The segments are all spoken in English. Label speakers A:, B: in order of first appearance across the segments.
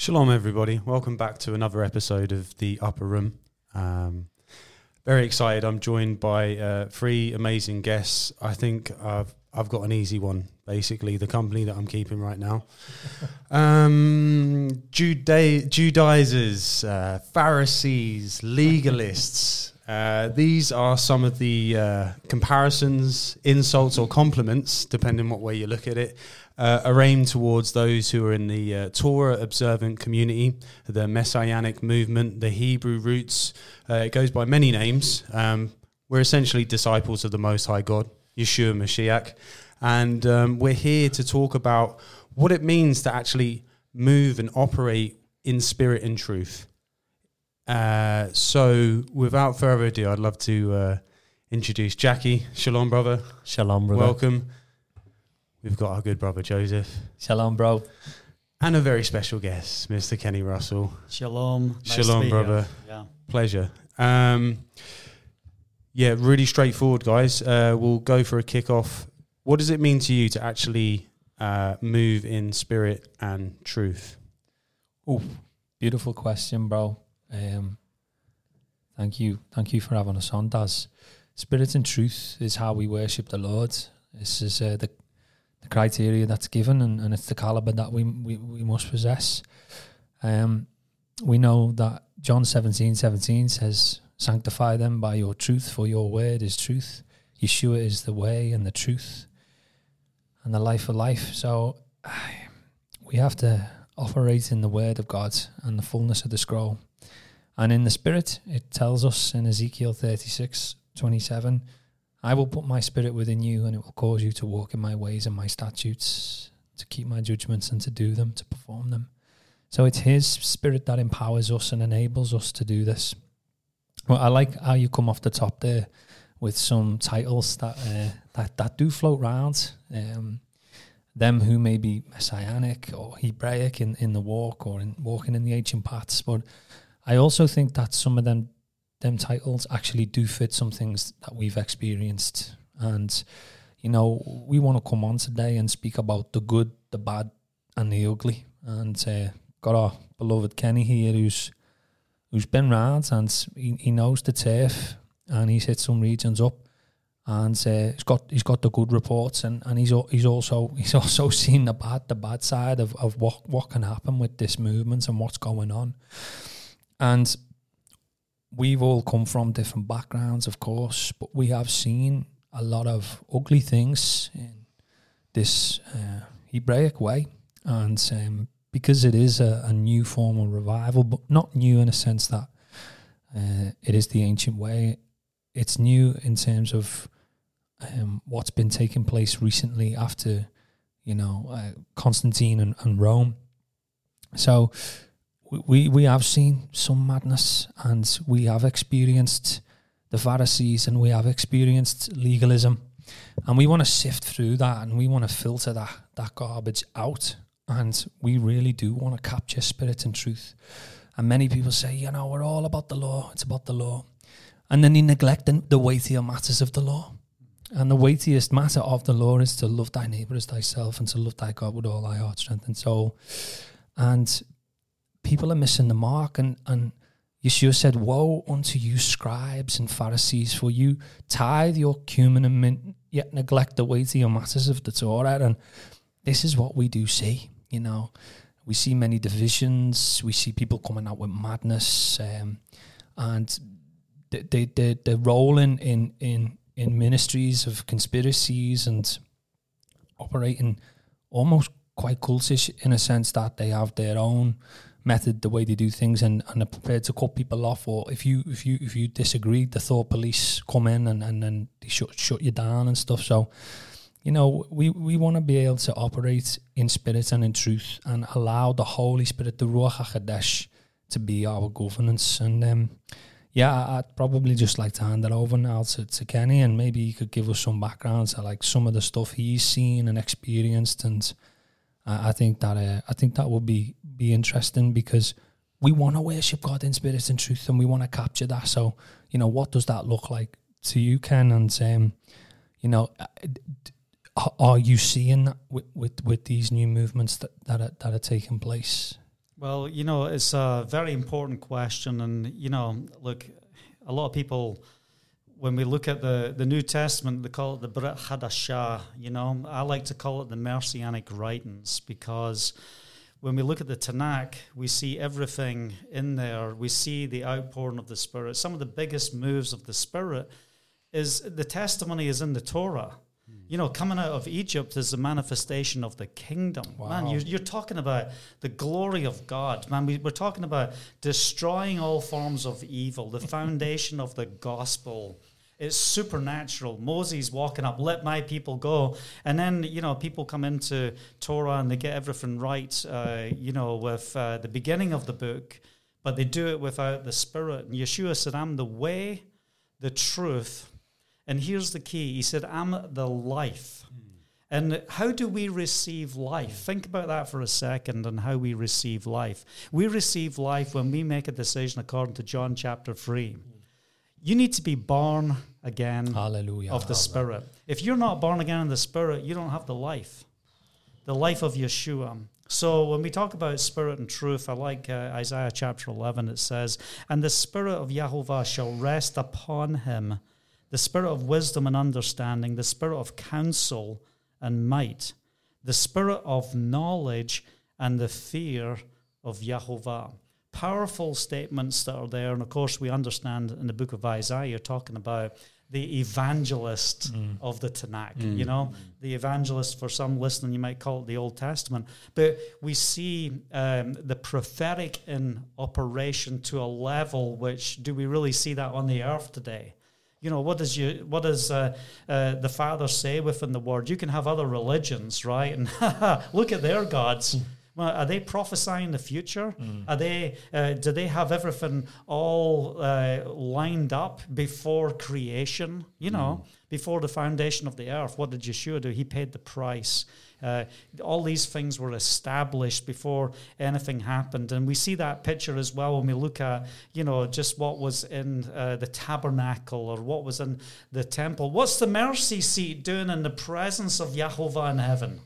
A: Shalom, everybody. Welcome back to another episode of The Upper Room. Um, very excited. I'm joined by uh, three amazing guests. I think I've, I've got an easy one, basically, the company that I'm keeping right now. Um, Juda- Judaizers, uh, Pharisees, legalists. Uh, these are some of the uh, comparisons, insults, or compliments, depending what way you look at it, uh, are aimed towards those who are in the uh, Torah observant community, the Messianic movement, the Hebrew roots. Uh, it goes by many names. Um, we're essentially disciples of the Most High God, Yeshua Mashiach, and um, we're here to talk about what it means to actually move and operate in spirit and truth. Uh, so, without further ado, I'd love to uh, introduce Jackie. Shalom, brother.
B: Shalom, brother.
A: Welcome. We've got our good brother Joseph
B: Shalom, bro.
A: and a very special guest, Mr. Kenny Russell.
C: Shalom. Nice
A: Shalom,
C: to
A: brother.
C: Yeah.
A: Pleasure. Um, yeah, really straightforward, guys. Uh, we'll go for a kick-off. What does it mean to you to actually uh, move in spirit and truth?
B: Oh, beautiful question, bro. Um, thank you, thank you for having us on, Daz. Spirit and truth is how we worship the Lord. This is uh, the the criteria that's given, and, and it's the caliber that we we, we must possess. Um, we know that John 17, 17 says, "Sanctify them by your truth, for your word is truth." Yeshua is the way and the truth and the life of life. So we have to operate in the word of God and the fullness of the scroll. And in the spirit, it tells us in Ezekiel 36, 27, I will put my spirit within you and it will cause you to walk in my ways and my statutes, to keep my judgments and to do them, to perform them. So it's his spirit that empowers us and enables us to do this. Well, I like how you come off the top there with some titles that uh, that that do float round. Um, them who may be messianic or Hebraic in, in the walk or in walking in the ancient paths, but I also think that some of them them titles actually do fit some things that we've experienced. And you know, we want to come on today and speak about the good, the bad, and the ugly. And uh, got our beloved Kenny here, who's who's been round and he, he knows the turf and he's hit some regions up and uh, he's got he's got the good reports and, and he's he's also he's also seen the bad the bad side of, of what what can happen with this movement and what's going on and we've all come from different backgrounds of course but we have seen a lot of ugly things in this uh, Hebraic way and um, because it is a, a new form of revival but not new in a sense that uh, it is the ancient way it's new in terms of um, what's been taking place recently after, you know, uh, Constantine and, and Rome. So we we have seen some madness, and we have experienced the Pharisees, and we have experienced legalism, and we want to sift through that, and we want to filter that that garbage out, and we really do want to capture spirit and truth. And many people say, you know, we're all about the law. It's about the law and then they neglect the, the weightier matters of the law. And the weightiest matter of the law is to love thy neighbour as thyself and to love thy God with all thy heart, strength, and soul. And people are missing the mark. And, and Yeshua said, Woe unto you, scribes and Pharisees, for you tithe your cumin and mint, yet neglect the weightier matters of the Torah. And this is what we do see, you know. We see many divisions. We see people coming out with madness. Um, and they they they they're rolling in in in ministries of conspiracies and operating almost quite cultish in a sense that they have their own method the way they do things and, and are prepared to cut people off or if you if you if you disagree the thought police come in and and then they shut shut you down and stuff. So you know we we want to be able to operate in spirit and in truth and allow the holy spirit the ruach hakodesh to be our governance. And um yeah, I'd probably just like to hand it over now to, to Kenny, and maybe he could give us some background to like some of the stuff he's seen and experienced, and I, I think that uh, I think that would be be interesting because we want to worship God in spirit and truth, and we want to capture that. So, you know, what does that look like to you, Ken? And um, you know, are you seeing that with, with, with these new movements that that are, that are taking place?
C: Well, you know, it's a very important question. And, you know, look, a lot of people, when we look at the, the New Testament, they call it the Brit Hadashah. You know, I like to call it the Messianic writings because when we look at the Tanakh, we see everything in there. We see the outpouring of the Spirit. Some of the biggest moves of the Spirit is the testimony is in the Torah. You know, coming out of Egypt is a manifestation of the kingdom.
B: Wow.
C: Man, you're, you're talking about the glory of God. Man, we, we're talking about destroying all forms of evil, the foundation of the gospel. It's supernatural. Moses walking up, let my people go. And then, you know, people come into Torah and they get everything right, uh, you know, with uh, the beginning of the book, but they do it without the Spirit. And Yeshua said, I'm the way, the truth, and here's the key He said, I'm the life. And how do we receive life? Think about that for a second and how we receive life. We receive life when we make a decision according to John chapter 3. You need to be born again
B: Hallelujah.
C: of the Spirit. If you're not born again in the Spirit, you don't have the life, the life of Yeshua. So when we talk about Spirit and truth, I like uh, Isaiah chapter 11. It says, And the Spirit of Yahovah shall rest upon him, the Spirit of wisdom and understanding, the Spirit of counsel and might, the Spirit of knowledge and the fear of Yahovah powerful statements that are there. And of course, we understand in the book of Isaiah, you're talking about the evangelist of the Tanakh. You know, the evangelist, for some listening, you might call it the Old Testament. But we see um, the prophetic in operation to a level which do we really see that on the earth today? You know, what does you what does uh, uh, the Father say within the Word? You can have other religions, right? And look at their gods. Well, are they prophesying the future? Are they? Uh, do they have everything all uh, lined up before creation? You know, before the foundation of the earth. What did Yeshua do? He paid the price. Uh, all these things were established before anything happened, and we see that picture as well when we look at, you know, just what was in uh, the tabernacle or what was in the temple. What's the mercy seat doing in the presence of Yahovah in heaven?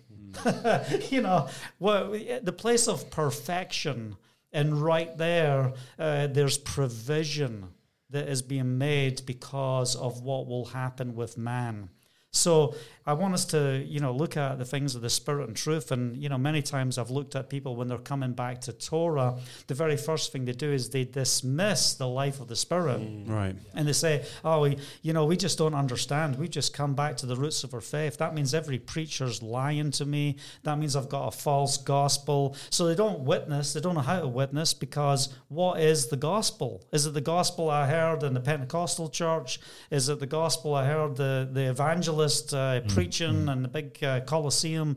C: you know, well, the place of perfection, and right there, uh, there's provision that is being made because of what will happen with man. So I want us to, you know, look at the things of the spirit and truth. And you know, many times I've looked at people when they're coming back to Torah. The very first thing they do is they dismiss the life of the spirit.
A: Right.
C: And they say, oh, we, you know, we just don't understand. We just come back to the roots of our faith. That means every preacher's lying to me. That means I've got a false gospel. So they don't witness. They don't know how to witness because what is the gospel? Is it the gospel I heard in the Pentecostal church? Is it the gospel I heard the, the evangelist uh, preaching and the big uh, Colosseum?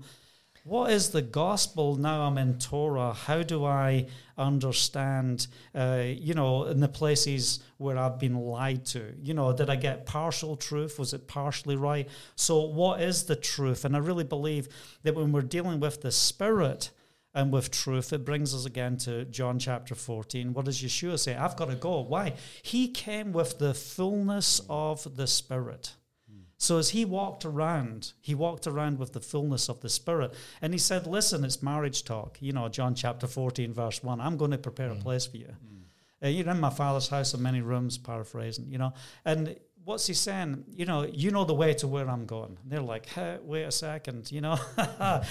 C: What is the gospel now I'm in Torah? How do I understand, uh, you know, in the places where I've been lied to? You know, did I get partial truth? Was it partially right? So, what is the truth? And I really believe that when we're dealing with the Spirit, and with truth, it brings us again to John chapter 14. What does Yeshua say? I've got to go. Why? He came with the fullness of the Spirit. So as he walked around, he walked around with the fullness of the Spirit. And he said, Listen, it's marriage talk. You know, John chapter 14, verse 1. I'm going to prepare a place for you. Uh, you're in my father's house in many rooms, paraphrasing, you know. And what's he saying? You know, you know the way to where I'm going. And they're like, hey, wait a second, you know,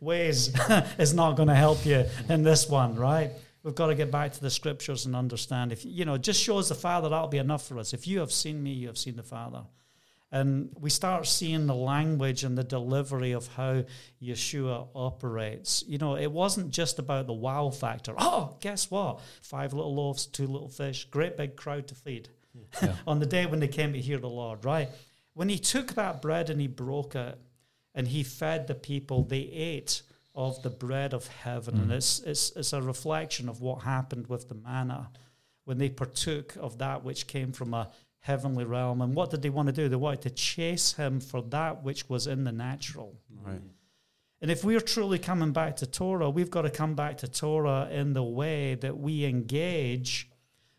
C: ways is not going to help you in this one, right? We've got to get back to the scriptures and understand. If you know, just shows the Father, that'll be enough for us. If you have seen me, you have seen the Father. And we start seeing the language and the delivery of how Yeshua operates. You know, it wasn't just about the wow factor. Oh, guess what? Five little loaves, two little fish, great big crowd to feed
B: Yeah.
C: on the day when they came to hear the Lord, right? When he took that bread and he broke it and he fed the people, they ate of the bread of heaven. And mm. it's, it's, it's a reflection of what happened with the manna when they partook of that which came from a heavenly realm. And what did they want to do? They wanted to chase him for that which was in the natural.
A: Right.
C: And if we're truly coming back to Torah, we've got to come back to Torah in the way that we engage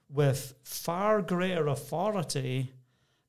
C: with far greater authority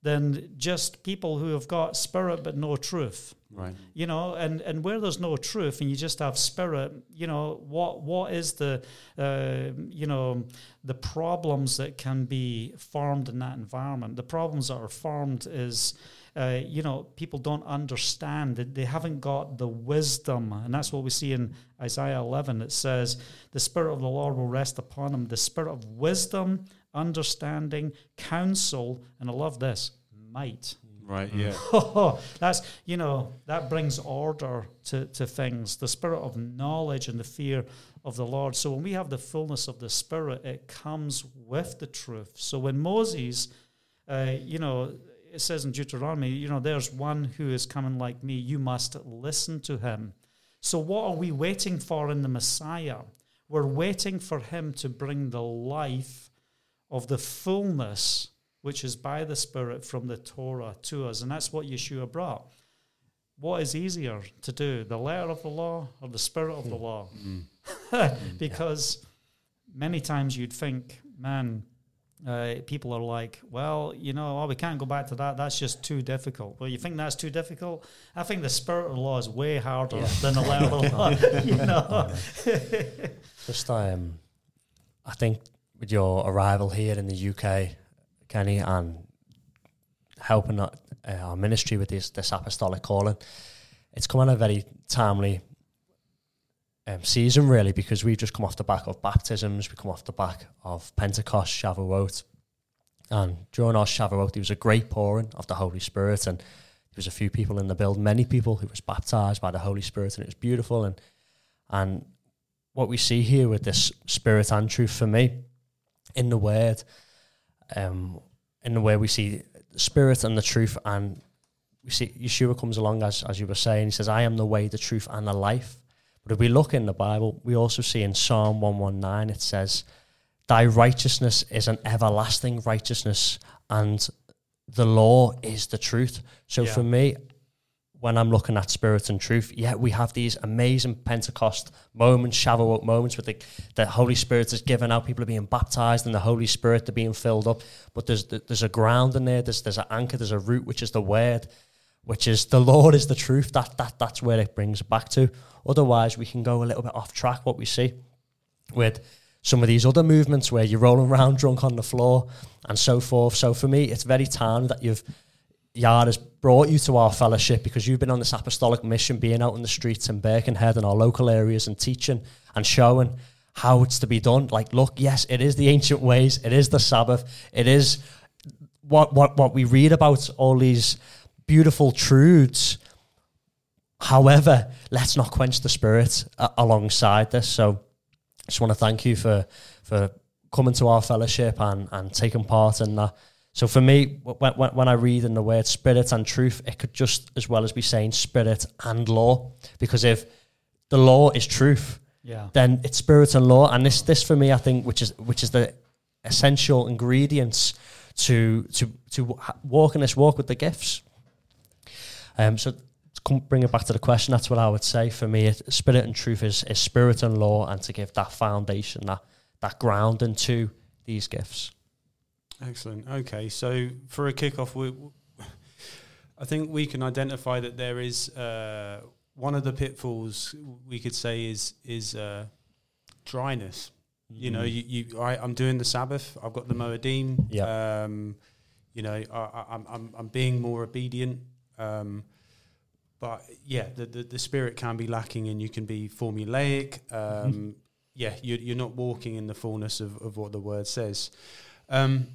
C: than just people who have got spirit but no truth.
A: Right.
C: You know, and, and where there's no truth and you just have spirit, you know, what what is the uh, you know the problems that can be formed in that environment? The problems that are formed is uh, you know, people don't understand that they haven't got the wisdom. And that's what we see in Isaiah 11. It says, The Spirit of the Lord will rest upon him, the Spirit of wisdom, understanding, counsel, and I love this, might.
A: Right, yeah.
C: that's, you know, that brings order to, to things, the spirit of knowledge and the fear of the Lord. So when we have the fullness of the Spirit, it comes with the truth. So when Moses, uh, you know, it says in Deuteronomy, you know, there's one who is coming like me. You must listen to him. So, what are we waiting for in the Messiah? We're waiting for him to bring the life of the fullness, which is by the Spirit from the Torah to us. And that's what Yeshua brought. What is easier to do, the letter of the law or the spirit of the law? Mm. because many times you'd think, man, uh, people are like, well, you know, oh, we can't go back to that. That's just too difficult. Well, you think that's too difficult? I think the spirit of the law is way harder yeah. than the letter of the law. you know,
D: just um, I think with your arrival here in the UK, Kenny, and helping uh, our ministry with this this apostolic calling, it's come at a very timely um, season, really, because we've just come off the back of baptisms, we come off the back of Pentecost, Shavuot. And during our Shavuot, there was a great pouring of the Holy Spirit, and there was a few people in the build, many people who was baptized by the Holy Spirit, and it was beautiful. And and what we see here with this Spirit and truth for me in the Word, um, in the way we see the Spirit and the truth, and we see Yeshua comes along as as you were saying. He says, "I am the way, the truth, and the life." But if we look in the Bible, we also see in Psalm 119, it says, Thy righteousness is an everlasting righteousness, and the law is the truth. So yeah. for me, when I'm looking at spirit and truth, yeah, we have these amazing Pentecost moments, Shavuot moments, where the, the Holy Spirit is given out, people are being baptized, and the Holy Spirit are being filled up. But there's there's a ground in there, there's there's an anchor, there's a root, which is the word, which is the Lord is the truth. That that that's where it brings back to. Otherwise, we can go a little bit off track. What we see with some of these other movements where you're rolling around drunk on the floor and so forth. So for me, it's very time that you've Yah has brought you to our fellowship because you've been on this apostolic mission, being out in the streets in Birkenhead and our local areas and teaching and showing how it's to be done. Like, look, yes, it is the ancient ways, it is the Sabbath, it is what what what we read about all these beautiful truths. However, let's not quench the spirit uh, alongside this. So, just want to thank you for for coming to our fellowship and and taking part in that. So for me, when, when I read in the word spirit and truth, it could just as well as be saying spirit and law, because if the law is truth,
C: yeah.
D: then it's spirit and law. And this, this for me, I think, which is which is the essential ingredients to to to walk in this walk with the gifts. Um, so come bring it back to the question, that's what I would say for me. Spirit and truth is, is spirit and law, and to give that foundation, that that grounding to these gifts.
A: Excellent. Okay, so for a kickoff, we, I think we can identify that there is uh, one of the pitfalls we could say is is uh, dryness. Mm-hmm. You know, mm. you, you I, am doing the Sabbath. I've got the Moedim.
D: Yeah.
A: Um, you know, I, am I'm I'm being more obedient. Um, but yeah, the, the, the spirit can be lacking, and you can be formulaic. Um, mm-hmm. Yeah, you're you're not walking in the fullness of, of what the word says. Um,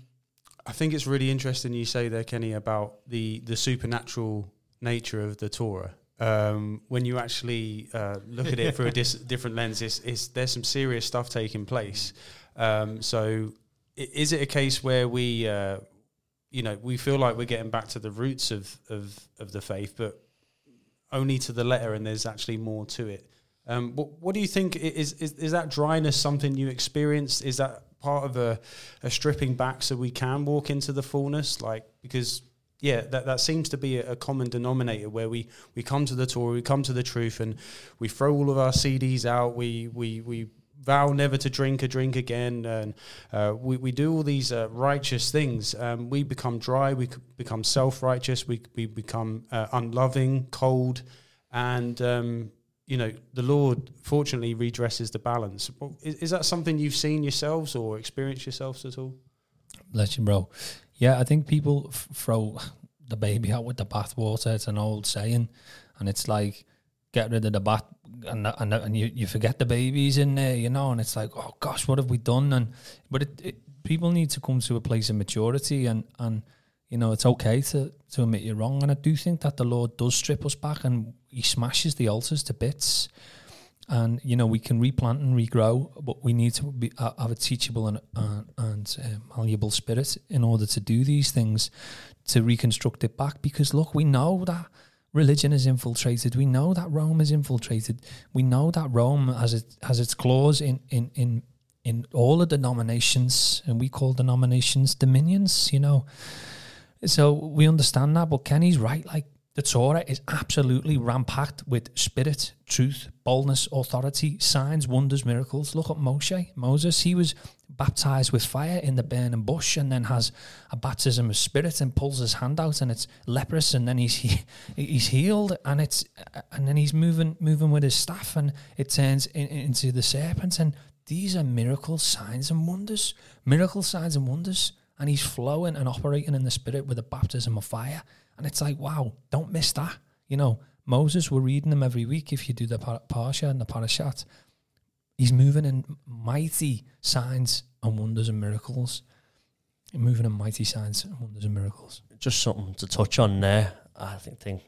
A: I think it's really interesting you say there, Kenny, about the the supernatural nature of the Torah. Um, when you actually uh, look at it through a dis- different lens, it's, it's, there's some serious stuff taking place. Um, so, is it a case where we, uh, you know, we feel like we're getting back to the roots of of, of the faith, but only to the letter, and there's actually more to it? Um, what, what do you think? Is, is is that dryness something you experienced? Is that part of a, a stripping back so we can walk into the fullness? Like because yeah, that, that seems to be a, common denominator where we, we come to the Torah, we come to the truth, and we throw all of our CDs out. We we we vow never to drink a drink again, and uh, we we do all these uh, righteous things. Um, we become dry. We become self righteous. We we become uh, unloving, cold, and um, you know the Lord fortunately redresses the balance. Is, is that something you've seen yourselves or experienced yourselves at all?
B: Bless you, bro. Yeah, I think people f- throw the baby out with the bathwater. It's an old saying, and it's like get rid of the bath, and and, and you, you forget the baby's in there, you know. And it's like, oh gosh, what have we done? And but it, it people need to come to a place of maturity, and and you know it's okay to to admit you're wrong. And I do think that the Lord does strip us back, and He smashes the altars to bits and you know we can replant and regrow, but we need to be, uh, have a teachable and uh, and uh, malleable spirit in order to do these things, to reconstruct it back. Because look, we know that religion is infiltrated. We know that Rome is infiltrated. We know that Rome has it has its claws in in in in all the denominations, and we call denominations dominions. You know, so we understand that. But Kenny's right, like. The Torah is absolutely rampacked with spirit, truth, boldness, authority, signs, wonders, miracles. Look at Moshe, Moses. He was baptized with fire in the burning bush and then has a baptism of spirit and pulls his hand out and it's leprous and then he's he, he's healed and it's and then he's moving moving with his staff and it turns in, into the serpent and these are miracles, signs and wonders, miracle signs and wonders and he's flowing and operating in the spirit with a baptism of fire and it's like wow, don't miss that. You know, Moses, we're reading them every week. If you do the par- parsha and the parashat, he's moving in mighty signs and wonders and miracles. Moving in mighty signs and wonders and miracles.
D: just something to touch on there. I think, think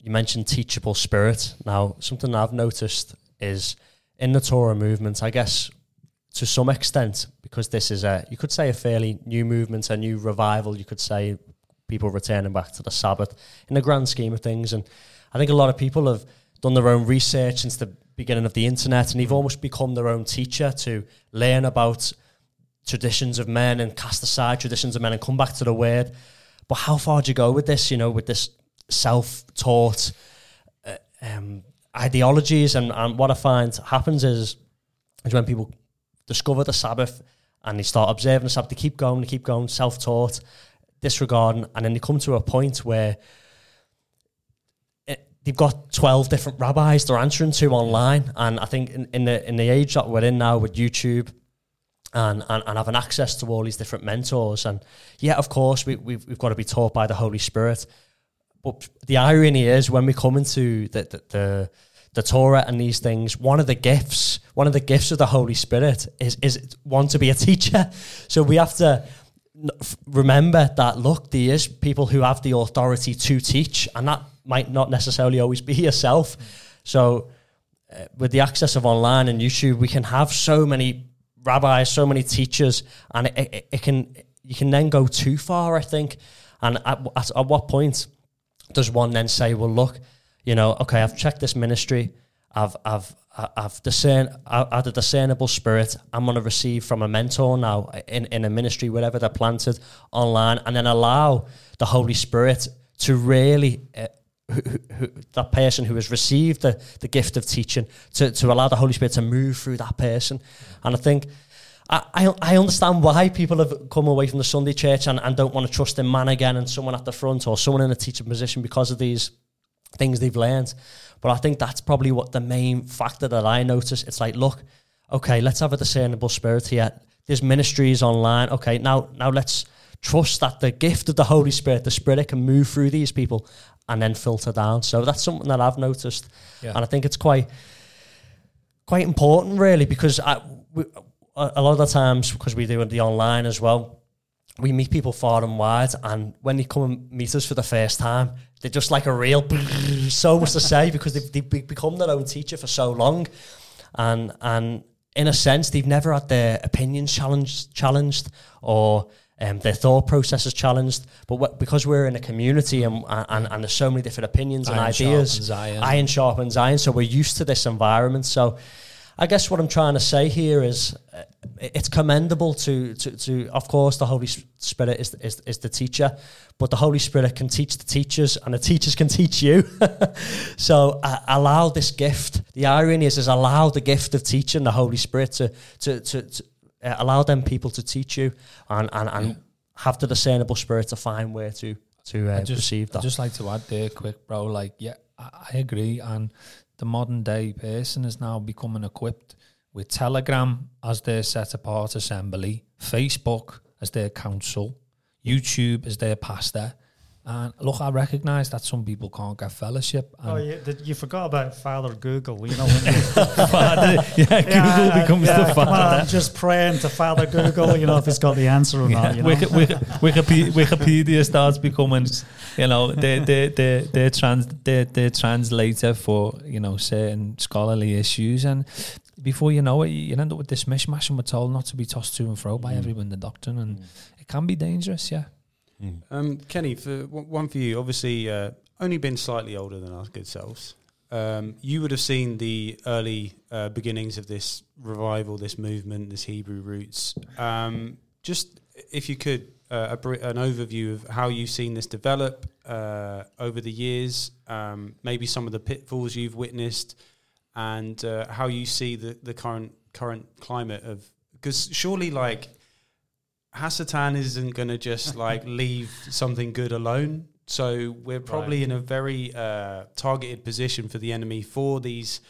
D: you mentioned teachable spirit. Now, something I've noticed is in the Torah movement, I guess to some extent, because this is a you could say a fairly new movement, a new revival. You could say people returning back to the Sabbath in the grand scheme of things, and I think a lot of people have done their own research since the beginning of the internet, and they've almost become their own teacher to learn about traditions of men and cast aside traditions of men and come back to the word. But how far do you go with this? You know, with this self-taught uh, um, ideologies, and, and what I find happens is, is when people discover the Sabbath and they start observing the Sabbath, they keep going, they keep going, self-taught, disregarding, and then they come to a point where they've got 12 different rabbis they're answering to online and i think in, in the in the age that we're in now with youtube and, and, and having access to all these different mentors and yeah of course we, we've, we've got to be taught by the holy spirit. But the irony is when we come into the, the, the the Torah and these things, one of the gifts, one of the gifts of the Holy Spirit is is one to be a teacher. So we have to remember that look, there is people who have the authority to teach, and that might not necessarily always be yourself. So, uh, with the access of online and YouTube, we can have so many rabbis, so many teachers, and it, it, it can you can then go too far, I think. And at, at, at what point does one then say, "Well, look, you know, okay, I've checked this ministry, I've I've I- I've discern I- I've a discernible spirit. I'm going to receive from a mentor now in in a ministry, wherever they're planted online, and then allow the Holy Spirit to really. Uh, who, who, that person who has received the, the gift of teaching to, to allow the Holy Spirit to move through that person. And I think I, I, I understand why people have come away from the Sunday church and, and don't want to trust in man again and someone at the front or someone in a teaching position because of these things they've learned. But I think that's probably what the main factor that I notice. It's like, look, okay, let's have a discernible spirit here. There's ministries online. Okay, now now let's trust that the gift of the Holy Spirit, the Spirit, can move through these people and then filter down. So that's something that I've noticed,
B: Yeah.
D: and I think it's quite quite important, really, because I, we, a a lot of the times because we do the online as well, we meet people far and wide, and when they come and meet us for the first time, they're just like a real so much to say because they've, they've become their own teacher for so long, and and in a sense they've never had their opinions challenged challenged or um, their thought processes challenged. But because we're in a community and, and and there's so many different opinions and ideas,
B: sharpens iron.
D: iron sharpens iron. So we're used to this environment. So I guess what I'm trying to say here is uh, it's commendable to, to, to, of course, the Holy Spirit is, is, is the teacher, but the Holy Spirit can teach the teachers and the teachers can teach you. so uh, allow this gift. The irony is, is allow the gift of teaching the Holy Spirit to, to, to, to uh, allow them people to teach you and, and, and have the discernible spirit to find where to, to uh,
B: just,
D: receive that.
B: I'd just like to add there quick, bro, like, yeah, I, I agree. And the modern day person is now becoming equipped with Telegram as their set apart assembly, Facebook as their council, YouTube as their pastor. And look, I recognise that some people can't get fellowship.
C: oh, yeah, you forgot about Father Google. You know,
B: father, yeah, Google yeah, becomes yeah, the father.
C: I'm just praying to Father Google. You know, if he's got the answer or not. You know?
B: Wikipedia, Wikipedia starts becoming, you know, their their their their trans their, their translator for you know certain scholarly issues, and before you know it, you end up with this mishmash, and we're told not to be tossed to and fro by mm. everyone in the doctrine, and mm. it can be dangerous. Yeah.
A: Mm. Um, Kenny, for one for you, obviously uh, only been slightly older than our good selves. Um, you would have seen the early uh, beginnings of this revival, this movement, this Hebrew roots. Um, just if you could, uh, br- an overview of how you've seen this develop uh, over the years, um, maybe some of the pitfalls you've witnessed, and uh, how you see the, the current current climate of because surely like Hasatan isn't going to just like leave something good alone. So we're probably right. in a very uh, targeted position for the enemy for these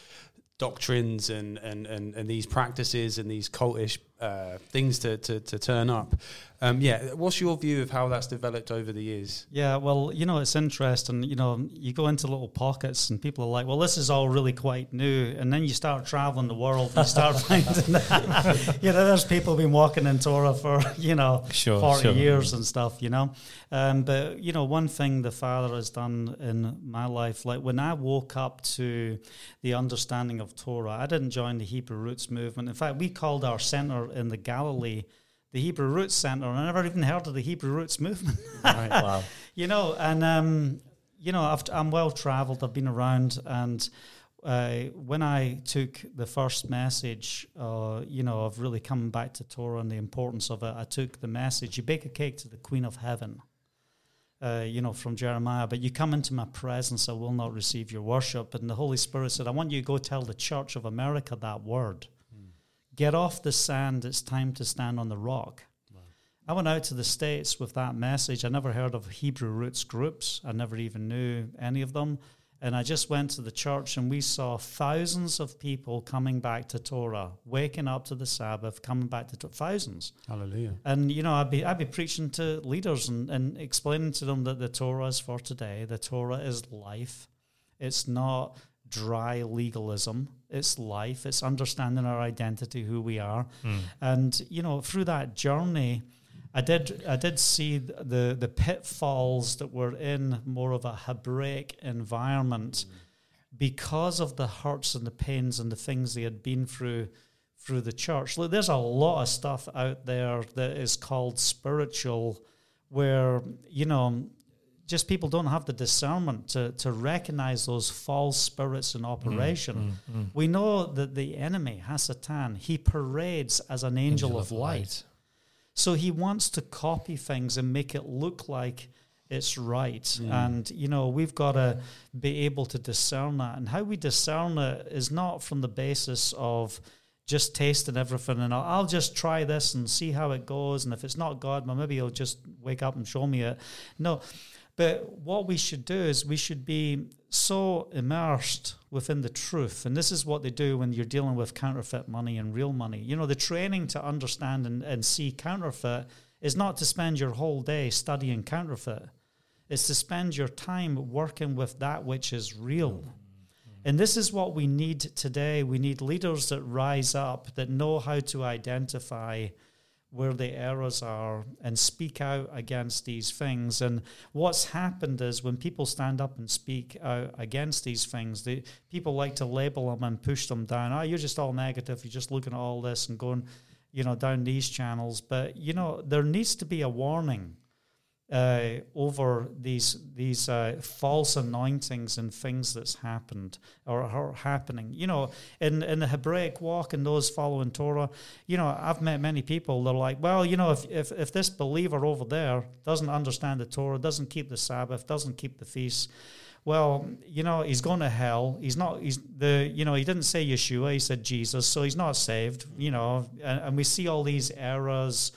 A: doctrines and, and, and, and these practices and these cultish uh, things to, to, to turn up. Um, yeah, what's your view of how that's developed over the years?
C: Yeah, well, you know, it's interesting. You know, you go into little pockets and people are like, well, this is all really quite new. And then you start traveling the world and you start finding that, you know, there's people been walking in Torah for, you know, sure, 40 sure. years and stuff, you know. Um, but, you know, one thing the Father has done in my life, like when I woke up to the understanding of Torah, I didn't join the Hebrew Roots movement. In fact, we called our center in the Galilee the Hebrew Roots Center, and I never even heard of the Hebrew Roots movement. right, wow. You know, and um, you know, i am well traveled. I've been around, and uh, when I took the first message, uh, you know, of really coming back to Torah and the importance of it, I took the message: "You bake a cake to the Queen of Heaven." Uh, you know, from Jeremiah, but you come into my presence, I will not receive your worship. And the Holy Spirit said, I want you to go tell the Church of America that word. Get off the sand, it's time to stand on the rock. Wow. I went out to the States with that message. I never heard of Hebrew roots groups, I never even knew any of them. And I just went to the church and we saw thousands of people coming back to Torah, waking up to the Sabbath, coming back to Torah. Thousands.
A: Hallelujah.
C: And, you know, I'd be, I'd be preaching to leaders and, and explaining to them that the Torah is for today. The Torah is life. It's not dry legalism. It's life. It's understanding our identity, who we are, mm. and you know through that journey, I did I did see the the pitfalls that were in more of a Hebraic environment because of the hurts and the pains and the things they had been through through the church. Look, there's a lot of stuff out there that is called spiritual, where you know just people don't have the discernment to, to recognize those false spirits in operation. Mm, mm, mm. We know that the enemy, Hasatan, he parades as an angel, angel of, of light. light. So he wants to copy things and make it look like it's right. Mm. And, you know, we've got to be able to discern that. And how we discern it is not from the basis of just tasting everything and I'll, I'll, just try this and see how it goes. And if it's not God, well, maybe he'll just wake up and show me it. No, but what we should do is we should be so immersed within the truth. And this is what they do when you're dealing with counterfeit money and real money. You know, the training to understand and, and see counterfeit is not to spend your whole day studying counterfeit, it's to spend your time working with that which is real. And this is what we need today. We need leaders that rise up, that know how to identify where the errors are and speak out against these things. And what's happened is when people stand up and speak out against these things, the people like to label them and push them down. Oh, you're just all negative. You're just looking at all this and going, you know, down these channels. But you know, there needs to be a warning uh, over these these uh, false anointings and things that's happened or are happening. You know, in in the Hebraic walk and those following Torah, you know, I've met many people that are like, well, you know, if if, if this believer over there doesn't understand the Torah, doesn't keep the Sabbath, doesn't keep the feasts. Well, you know, he's going to hell. He's not. He's the. You know, he didn't say Yeshua. He said Jesus. So he's not saved. You know, and, and we see all these errors,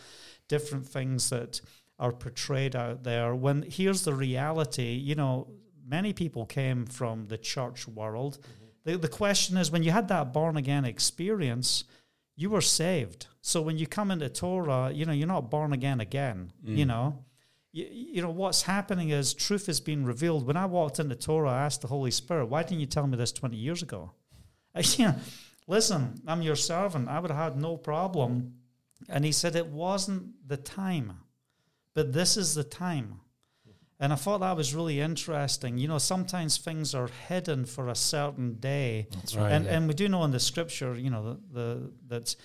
C: different things that are portrayed out there when here's the reality you know many people came from the church world. Mm-hmm. the, the question is when you had that born again experience you were saved. So when you come into torah you know you're not born again again mm. you know? You, you, know what's happening is truth is being revealed. When i walked into torah i asked the holy spirit why didn't you tell me this 20 years ago? You know, listen i'm your servant. I would have had no problem. And he said it wasn't the time but this is the time. And I thought that was really interesting. You know, sometimes things are hidden for a certain day.
B: That's right.
C: And,
B: yeah.
C: and we do know in the scripture, you know, the, the that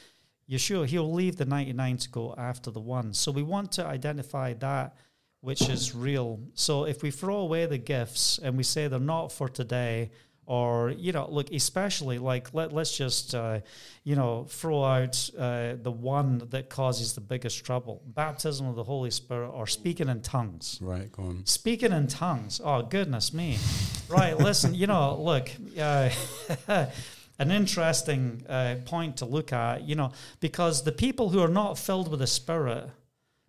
C: Yeshua, he'll leave the 99 to go after the one. So we want to identify that which is real. So if we throw away the gifts and we say they're not for today, or you know look especially like let, let's just uh, you know throw out uh, the one that causes the biggest trouble. Baptism of the holy spirit or speaking in tongues.
A: Right go on.
C: Speaking in tongues. Oh goodness me. Right listen you know look uh, an interesting uh, point to look at you know because the people who are not filled with the spirit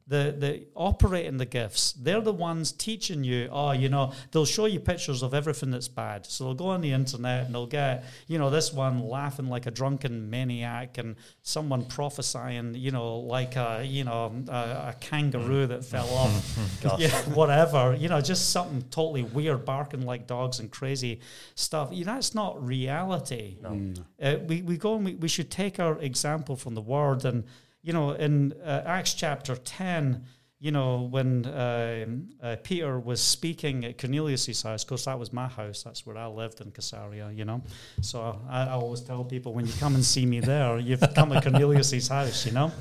C: the the operating the gifts. They're the ones teaching you oh you know they'll show you pictures of everything that's bad. So they'll go on the internet and they'll get you know this one laughing like a drunken maniac and someone prophesying you know like a you know a, a kangaroo that fell off. Yeah, whatever. You know just something totally weird barking like dogs and crazy stuff. You know, that's not reality.
D: No. Mm.
C: uh, we, we go and we, we should take our example from the word and you know, in uh, Acts chapter 10, you know, when uh, uh, Peter was speaking at Cornelius' house, of course, that was my house. That's where I lived in Caesarea, you know. So I, I always tell people when you come and see me there, you've come to Cornelius' house, you know.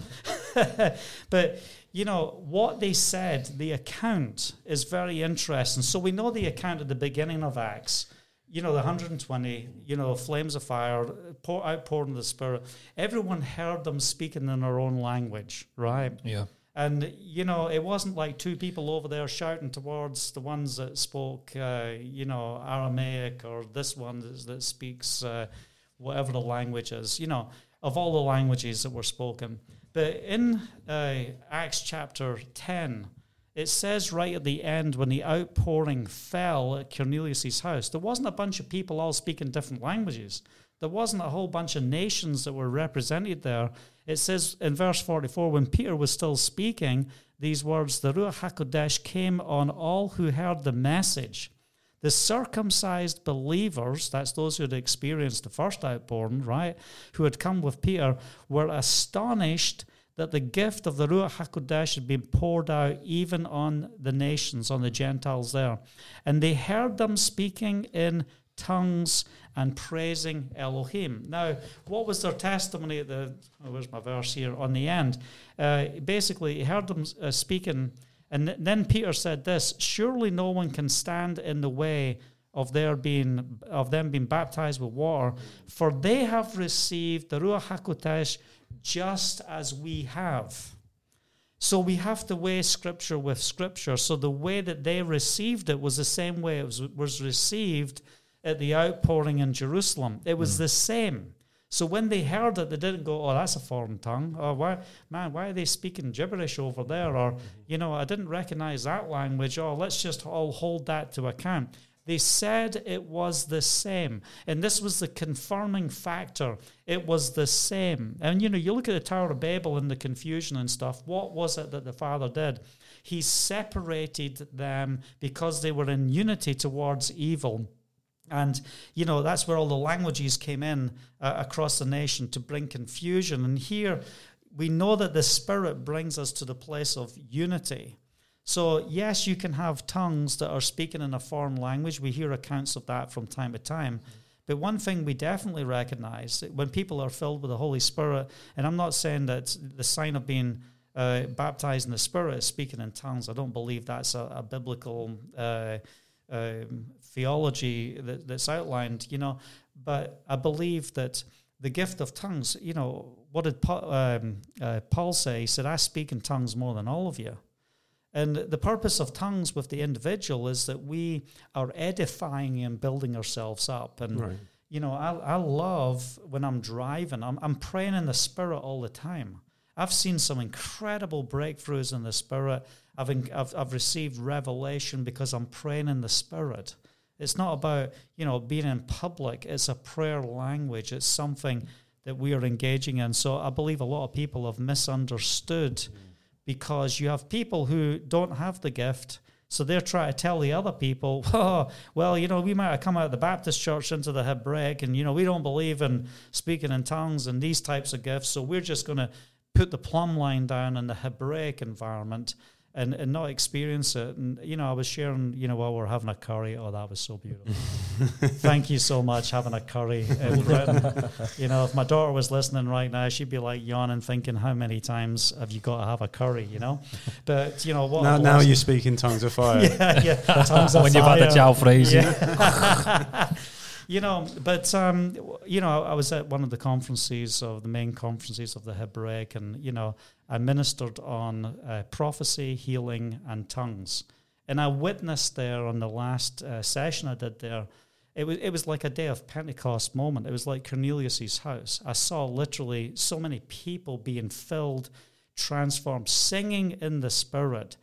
C: but, you know, what they said, the account is very interesting. So we know the account at the beginning of Acts you know, the 120, you know, flames of fire, pour, outpouring of the Spirit. Everyone heard them speaking in their own language, right?
B: Yeah.
C: And, you know, it wasn't like two people over there shouting towards the ones that spoke, uh, you know, Aramaic or this one that, that speaks uh, whatever the language is, you know, of all the languages that were spoken. But in uh, Acts chapter 10, it says right at the end when the outpouring fell at Cornelius' house, there wasn't a bunch of people all speaking different languages. There wasn't a whole bunch of nations that were represented there. It says in verse 44 when Peter was still speaking these words, the Ruach HaKodesh came on all who heard the message. The circumcised believers, that's those who had experienced the first outpouring, right, who had come with Peter, were astonished that the gift of the Ruach HaKodesh had been poured out even on the nations, on the Gentiles there. And they heard them speaking in tongues and praising Elohim. Now, what was their testimony at the, oh, where's my verse here, on the end? Uh, basically, he heard them uh, speaking, and th- then Peter said this, surely no one can stand in the way of their being of them being baptized with water, for they have received the Ruach HaKodesh just as we have. So we have to weigh scripture with scripture. So the way that they received it was the same way it was, was received at the outpouring in Jerusalem. It was mm. the same. So when they heard it, they didn't go, "Oh, that's a foreign tongue." Or why, man, why are they speaking gibberish over there? Or, mm-hmm. you know, I didn't recognize that language. Oh, let's just all hold that to account. They said it was the same. And this was the confirming factor. It was the same. And you know, you look at the Tower of Babel and the confusion and stuff. What was it that the Father did? He separated them because they were in unity towards evil. And, you know, that's where all the languages came in uh, across the nation to bring confusion. And here we know that the Spirit brings us to the place of unity. So, yes, you can have tongues that are speaking in a foreign language. We hear accounts of that from time to time. But one thing we definitely recognize when people are filled with the Holy Spirit, and I'm not saying that the sign of being uh, baptized in the Spirit, is speaking in tongues. I don't believe that's a, a biblical uh, um, theology that, that's outlined, you know. But I believe that the gift of tongues, you know, what did Paul, um, uh, Paul say? He said, I speak in tongues more than all of you. And the purpose of tongues with the individual is that we are edifying and building ourselves up. And,
A: Right.
C: you know, I, I love when I'm driving, I'm, I'm praying in the Spirit all the time. I've seen some incredible breakthroughs in the Spirit. I've, I've, I've received revelation because I'm praying in the Spirit. It's not about, you know, being in public. It's a prayer language. It's something that we are engaging in. So I believe a lot of people have misunderstood because you have people who don't have the gift. So they're trying to tell the other people, oh, well, you know, we might have come out of the Baptist church into the Hebraic, and, you know, we don't believe in speaking in tongues and these types of gifts. So we're just going to put the plumb line down in the Hebraic environment and, and not experience it. And, you know, I was sharing, you know, while we are having a curry. Oh, that was so beautiful. Thank you so much, having a curry in Britain. you know, if my daughter was listening right now, she'd be like yawning, thinking, how many times have you got to have a curry, you know? But, you know, what
A: Now, now you speak in tongues of fire.
C: yeah, yeah. Tongues of
B: when you've had the
C: fire.
B: jalfrezi.
C: Yeah. You know, but um, you know, I was at one of the conferences of the main conferences of the Hebraic, and you know, I ministered on uh, prophecy, healing, and tongues, and I witnessed there on the last uh, session I did there. It was it was like a day of Pentecost moment. It was like Cornelius's house. I saw literally so many people being filled, transformed, singing in the Spirit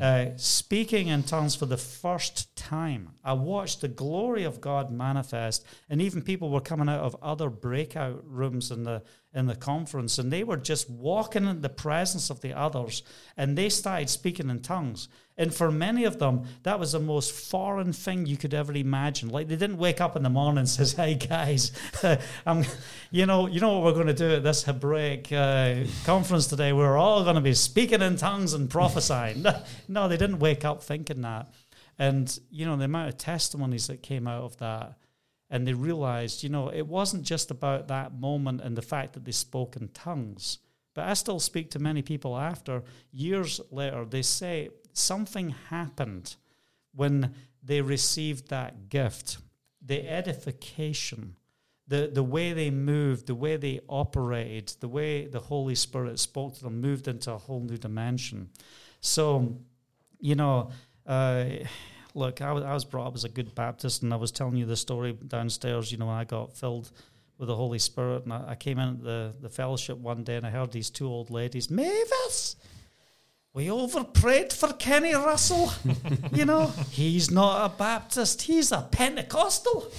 C: uh, speaking in tongues for the first time. I watched the glory of God manifest, and even people were coming out of other breakout rooms in the in the conference, and they were just walking in the presence of the others, and they started speaking in tongues. And for many of them, that was the most foreign thing you could ever imagine. Like they didn't wake up in the morning and says, "Hey guys, I'm, you know, you know what we're going to do at this Hebraic uh, conference today? We're all going to be speaking in tongues and prophesying." No, no, they didn't wake up thinking that. And you know the amount of testimonies that came out of that, and they realized, you know, it wasn't just about that moment and the fact that they spoke in tongues. But I still speak to many people after years later. They say something happened when they received that gift, the edification, the, the way they moved, the way they operated, the way the Holy Spirit spoke to them, moved into a whole new dimension. So, you know, uh, look, I was, was brought up as a good Baptist, and I was telling you the story downstairs, you know, when I got filled with the Holy Spirit, and I, I came in at the, the fellowship one day, and I heard these two old ladies, Mavis, we overprayed for Kenny Russell. you know, he's not a Baptist, he's a Pentecostal.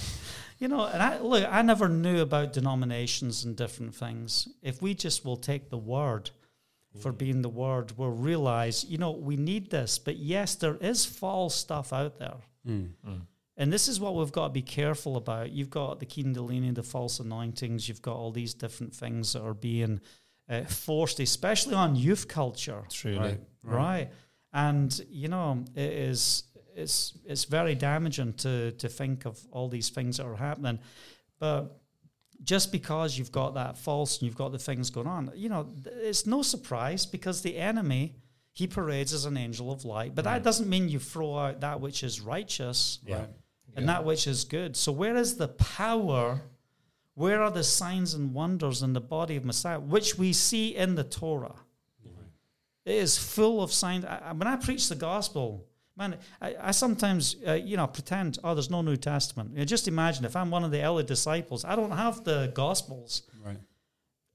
C: You know, and I look, I never knew about denominations and different things. If we just will take the word for being the word, we'll realize, you know, we need this. But yes, there is false stuff out there.
A: Mm.
C: And this is what we've got to be careful about. You've got the Kundalini, the false anointings, you've got all these different things that are being uh, forced, especially on youth culture.
B: Truly.
A: Right.
C: Right. And you know, it is it's it's very damaging to to think of all these things that are happening. But just because you've got that false and you've got the things going on, you know, it's no surprise because the enemy he parades as an angel of light. But that doesn't mean you throw out that which is righteous
D: Yeah.
C: and that which is good. So where is the power? Where are the signs and wonders in the body of Messiah, which we see in the Torah? It is full of signs. I, I- when I preach the gospel, man, I, I sometimes, uh, you know, pretend, oh, there's no New Testament. You know, just imagine if I'm one of the early disciples, I don't have the gospels.
A: Right.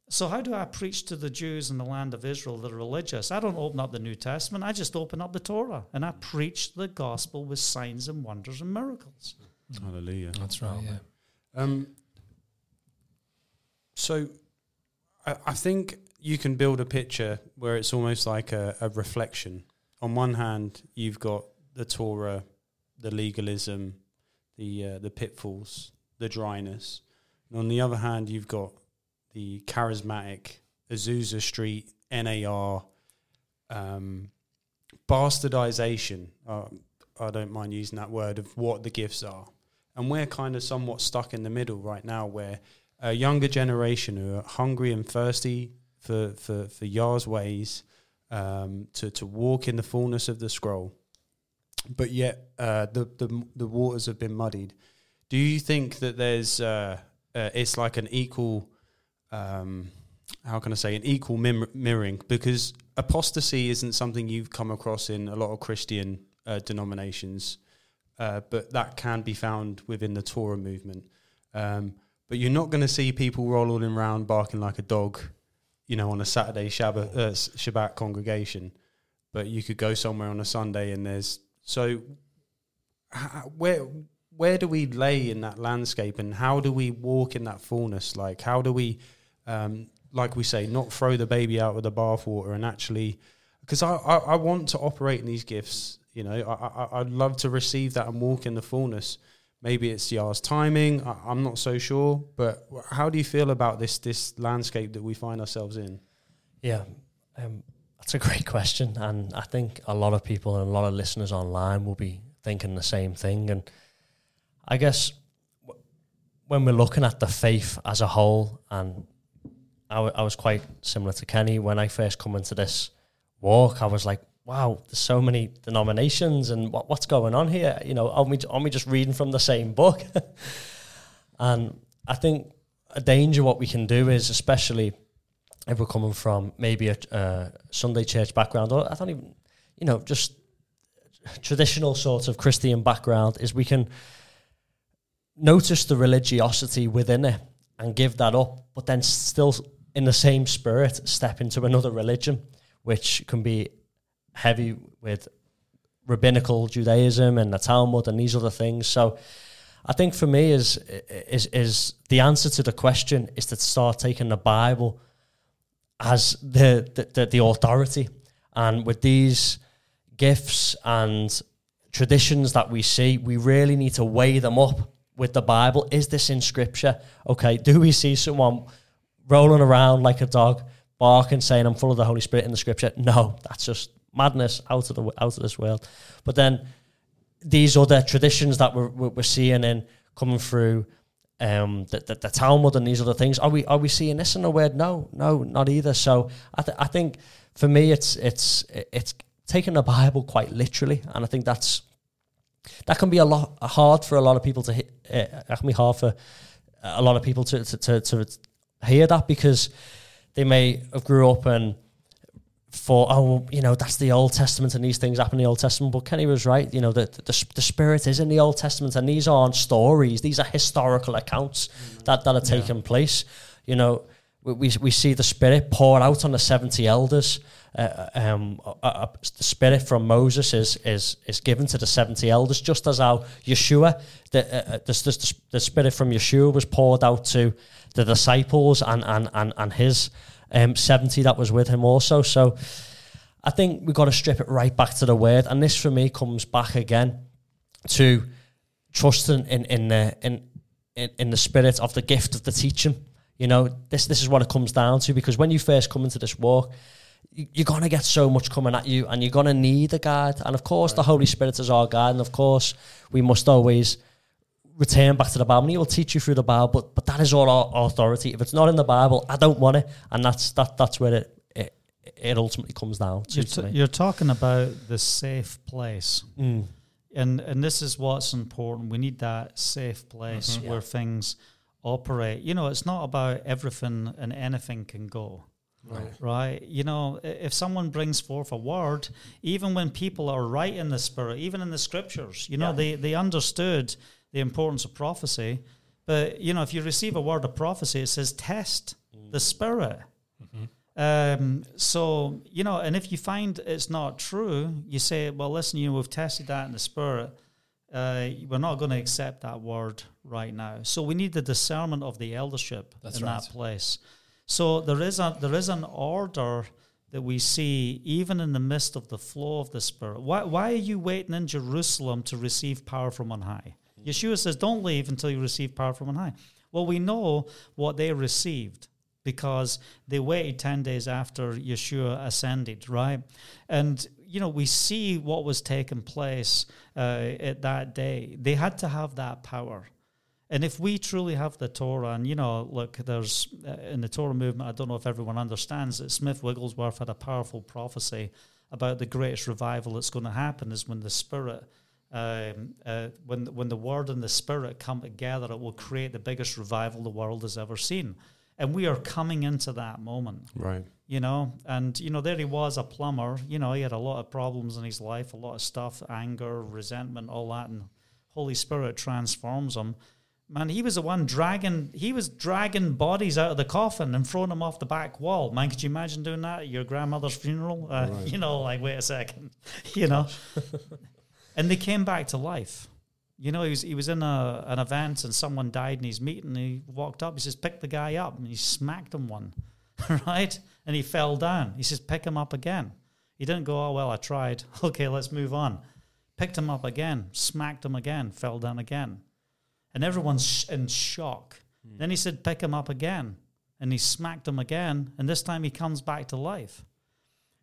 C: So how do I preach to the Jews in the land of Israel that are religious? I don't open up the New Testament. I just open up the Torah and I preach the gospel with signs and wonders and miracles.
A: Hallelujah.
B: That's right. Yeah.
A: Um, so I, I think you can build a picture where it's almost like a, a reflection. On one hand, you've got the Torah, the legalism, the uh, the pitfalls, the dryness. And on the other hand, you've got the charismatic Azusa Street NAR um, bastardization. Uh, I don't mind using that word of what the gifts are, and we're kind of somewhat stuck in the middle right now, where a younger generation who are hungry and thirsty for for for Yah's ways um, to to walk in the fullness of the scroll, but yet uh, the the the waters have been muddied. Do you think that there's uh, uh, it's like an equal um, how can I say an equal mim- mirroring because apostasy isn't something you've come across in a lot of Christian uh, denominations, uh, but that can be found within the Torah movement. Um, but you're not going to see people rolling around barking like a dog, you know, on a Saturday Shabbat, uh, Shabbat congregation. But you could go somewhere on a Sunday and there's so where where do we lay in that landscape and how do we walk in that fullness? Like how do we um, like we say, not throw the baby out with the bathwater and actually, because I, I, I, want to operate in these gifts. You know, I, I, would love to receive that and walk in the fullness. Maybe it's Yah's timing. I, I'm not so sure. But how do you feel about this this landscape that we find ourselves in?
D: Yeah, um, that's a great question, and I think a lot of people and a lot of listeners online will be thinking the same thing. And I guess when we're looking at the faith as a whole and I, w- I was quite similar to Kenny when I first come into this walk. I was like, wow, there's so many denominations and what, what's going on here? You know, are we, are we just reading from the same book? and I think a danger what we can do is, especially if we're coming from maybe a uh, Sunday church background, or I don't even, you know, just traditional sort of Christian background, is we can notice the religiosity within it and give that up, but then still in the same spirit, step into another religion, which can be heavy with rabbinical Judaism and the Talmud and these other things. So I think for me is is is the answer to the question is to start taking the Bible as the the, the, the authority, and with these gifts and traditions that we see, we really need to weigh them up with the Bible. Is this in Scripture? Okay, do we see someone? rolling around like a dog, barking, saying, I'm full of the Holy Spirit in the scripture. No, that's just madness out of the out of this world. But then these other traditions that we're, we're seeing in coming through um, the, the, the, Talmud and these other things, are we are we seeing this in the word? No, no, not either. So I, th- I think for me, it's it's it's taking the Bible quite literally, and I think that's that can be a lot hard for a lot of people to hit. Uh, that can be hard for a lot of people to to, to, to hear that because they may have grew up and thought, oh, you know, that's the Old Testament and these things happen in the Old Testament. But Kenny was right. You know, the, the, the Spirit is in the Old Testament and these aren't stories. These are historical accounts mm. that, that are taking yeah. place. You know, we, we see the Spirit pour out on the 70 elders. Uh, um, uh, uh, the Spirit from Moses is, is, is given to the 70 elders, just as how Yeshua, the, uh, uh the, the, the Spirit from Yeshua was poured out to the disciples and and and, and his um, 70 that was with him also. So I think we've got to strip it right back to the word. And this for me comes back again to trusting in in the in, in, in the spirit of the gift of the teaching. You know, this this is what it comes down to because when you first come into this walk, you're going to get so much coming at you and you're going to need a guide. And of course, right. the Holy Spirit is our guide. And of course, we must always return back to the Bible. And he will teach you through the Bible, but but that is all our authority. If it's not in the Bible, I don't want it, and that's that that's where it it, it ultimately comes down to.
C: You're, t- you're talking about the safe place, mm. and and this is what's important. We need that safe place mm-hmm. where yeah. things operate. You know, it's not about everything and anything can go. Right. right. You know, if someone brings forth a word, even when people are right in the spirit, even in the scriptures, you know, yeah. they, they understood the importance of prophecy. But you know, if you receive a word of prophecy, it says test mm. the spirit. Mm-hmm. Um, so you know, and if you find it's not true, you say, "Well, listen, you know, we've tested that in the spirit. Uh, we're not going to accept that word right now." So we need the discernment of the eldership That's in right. that place. So there is a there is an order that we see even in the midst of the flow of the Spirit. Why, why are you waiting in Jerusalem to receive power from on high? Yeshua says, Don't leave until you receive power from on high. Well, we know what they received because they waited 10 days after Yeshua ascended, right? And, you know, we see what was taking place uh, at that day. They had to have that power. And if we truly have the Torah, and you know, look, there's uh, in the Torah movement, I don't know if everyone understands that Smith Wigglesworth had a powerful prophecy about the greatest revival that's going to happen is when the Spirit, um, uh, when when the Word and the Spirit come together, it will create the biggest revival the world has ever seen. And we are coming into that moment.
A: Right.
C: you know and you know there he was a plumber. You know he had a lot of problems in his life a lot of stuff anger resentment all that and holy spirit transforms him. Man he was the one dragging he was dragging bodies out of the coffin and throwing them off the back wall. Man could you imagine doing that at your grandmother's funeral? Uh,
A: Right.
C: you know like wait a second. You know and they came back to life you know, he was he was in a, an event and someone died in his meeting. And he walked up. He says, "Pick the guy up," and he smacked him one, right? And he fell down. He says, "Pick him up again." He didn't go, "Oh well, I tried. Okay, let's move on." Picked him up again, smacked him again, fell down again, and everyone's sh- in shock. Hmm. Then he said, "Pick him up again," and he smacked him again, and this time he comes back to life.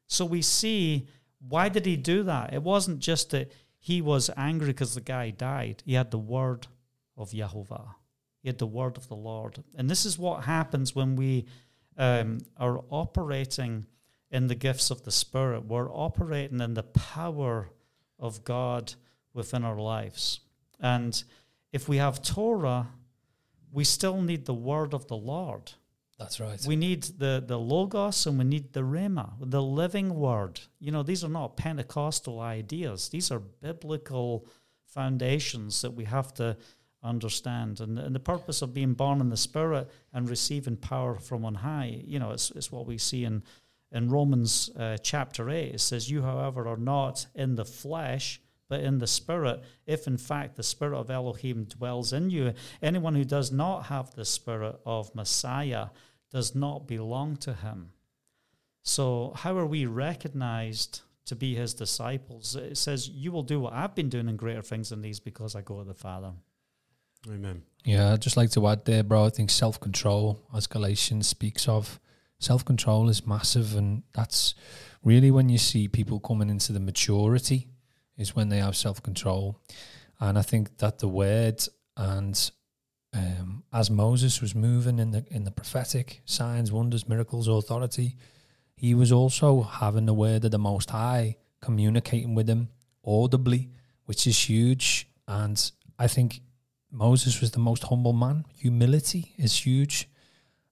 C: So we see why did he do that? It wasn't just that he was angry because the guy died. He had the word of Jehovah. He had the word of the Lord. And this is what happens when we um, are operating in the gifts of the Spirit. We're operating in the power of God within our lives. And if we have Torah, we still need the word of the Lord.
B: That's right.
C: We need the, the Logos and we need the Rhema, the living word. You know, these are not Pentecostal ideas, these are biblical foundations that we have to understand. And, and the purpose of being born in the Spirit and receiving power from on high, you know, it's, it's what we see in, in Romans uh, chapter 8. It says, You, however, are not in the flesh. But in the spirit, if in fact the spirit of Elohim dwells in you, anyone who does not have the spirit of Messiah does not belong to him. So, how are we recognized to be his disciples? It says, You will do what I've been doing and greater things than these because I go to the Father.
A: Amen.
B: Yeah, I'd just like to add there, bro. I think self control, as Galatians speaks of, self control is massive, and that's really when you see people coming into the maturity, is when they have self control. And I think that the word and um, as Moses was moving in the in the prophetic signs, wonders, miracles, authority, he was also having the word of the Most High communicating with him audibly, which is huge. And I think Moses was the most humble man. Humility is huge.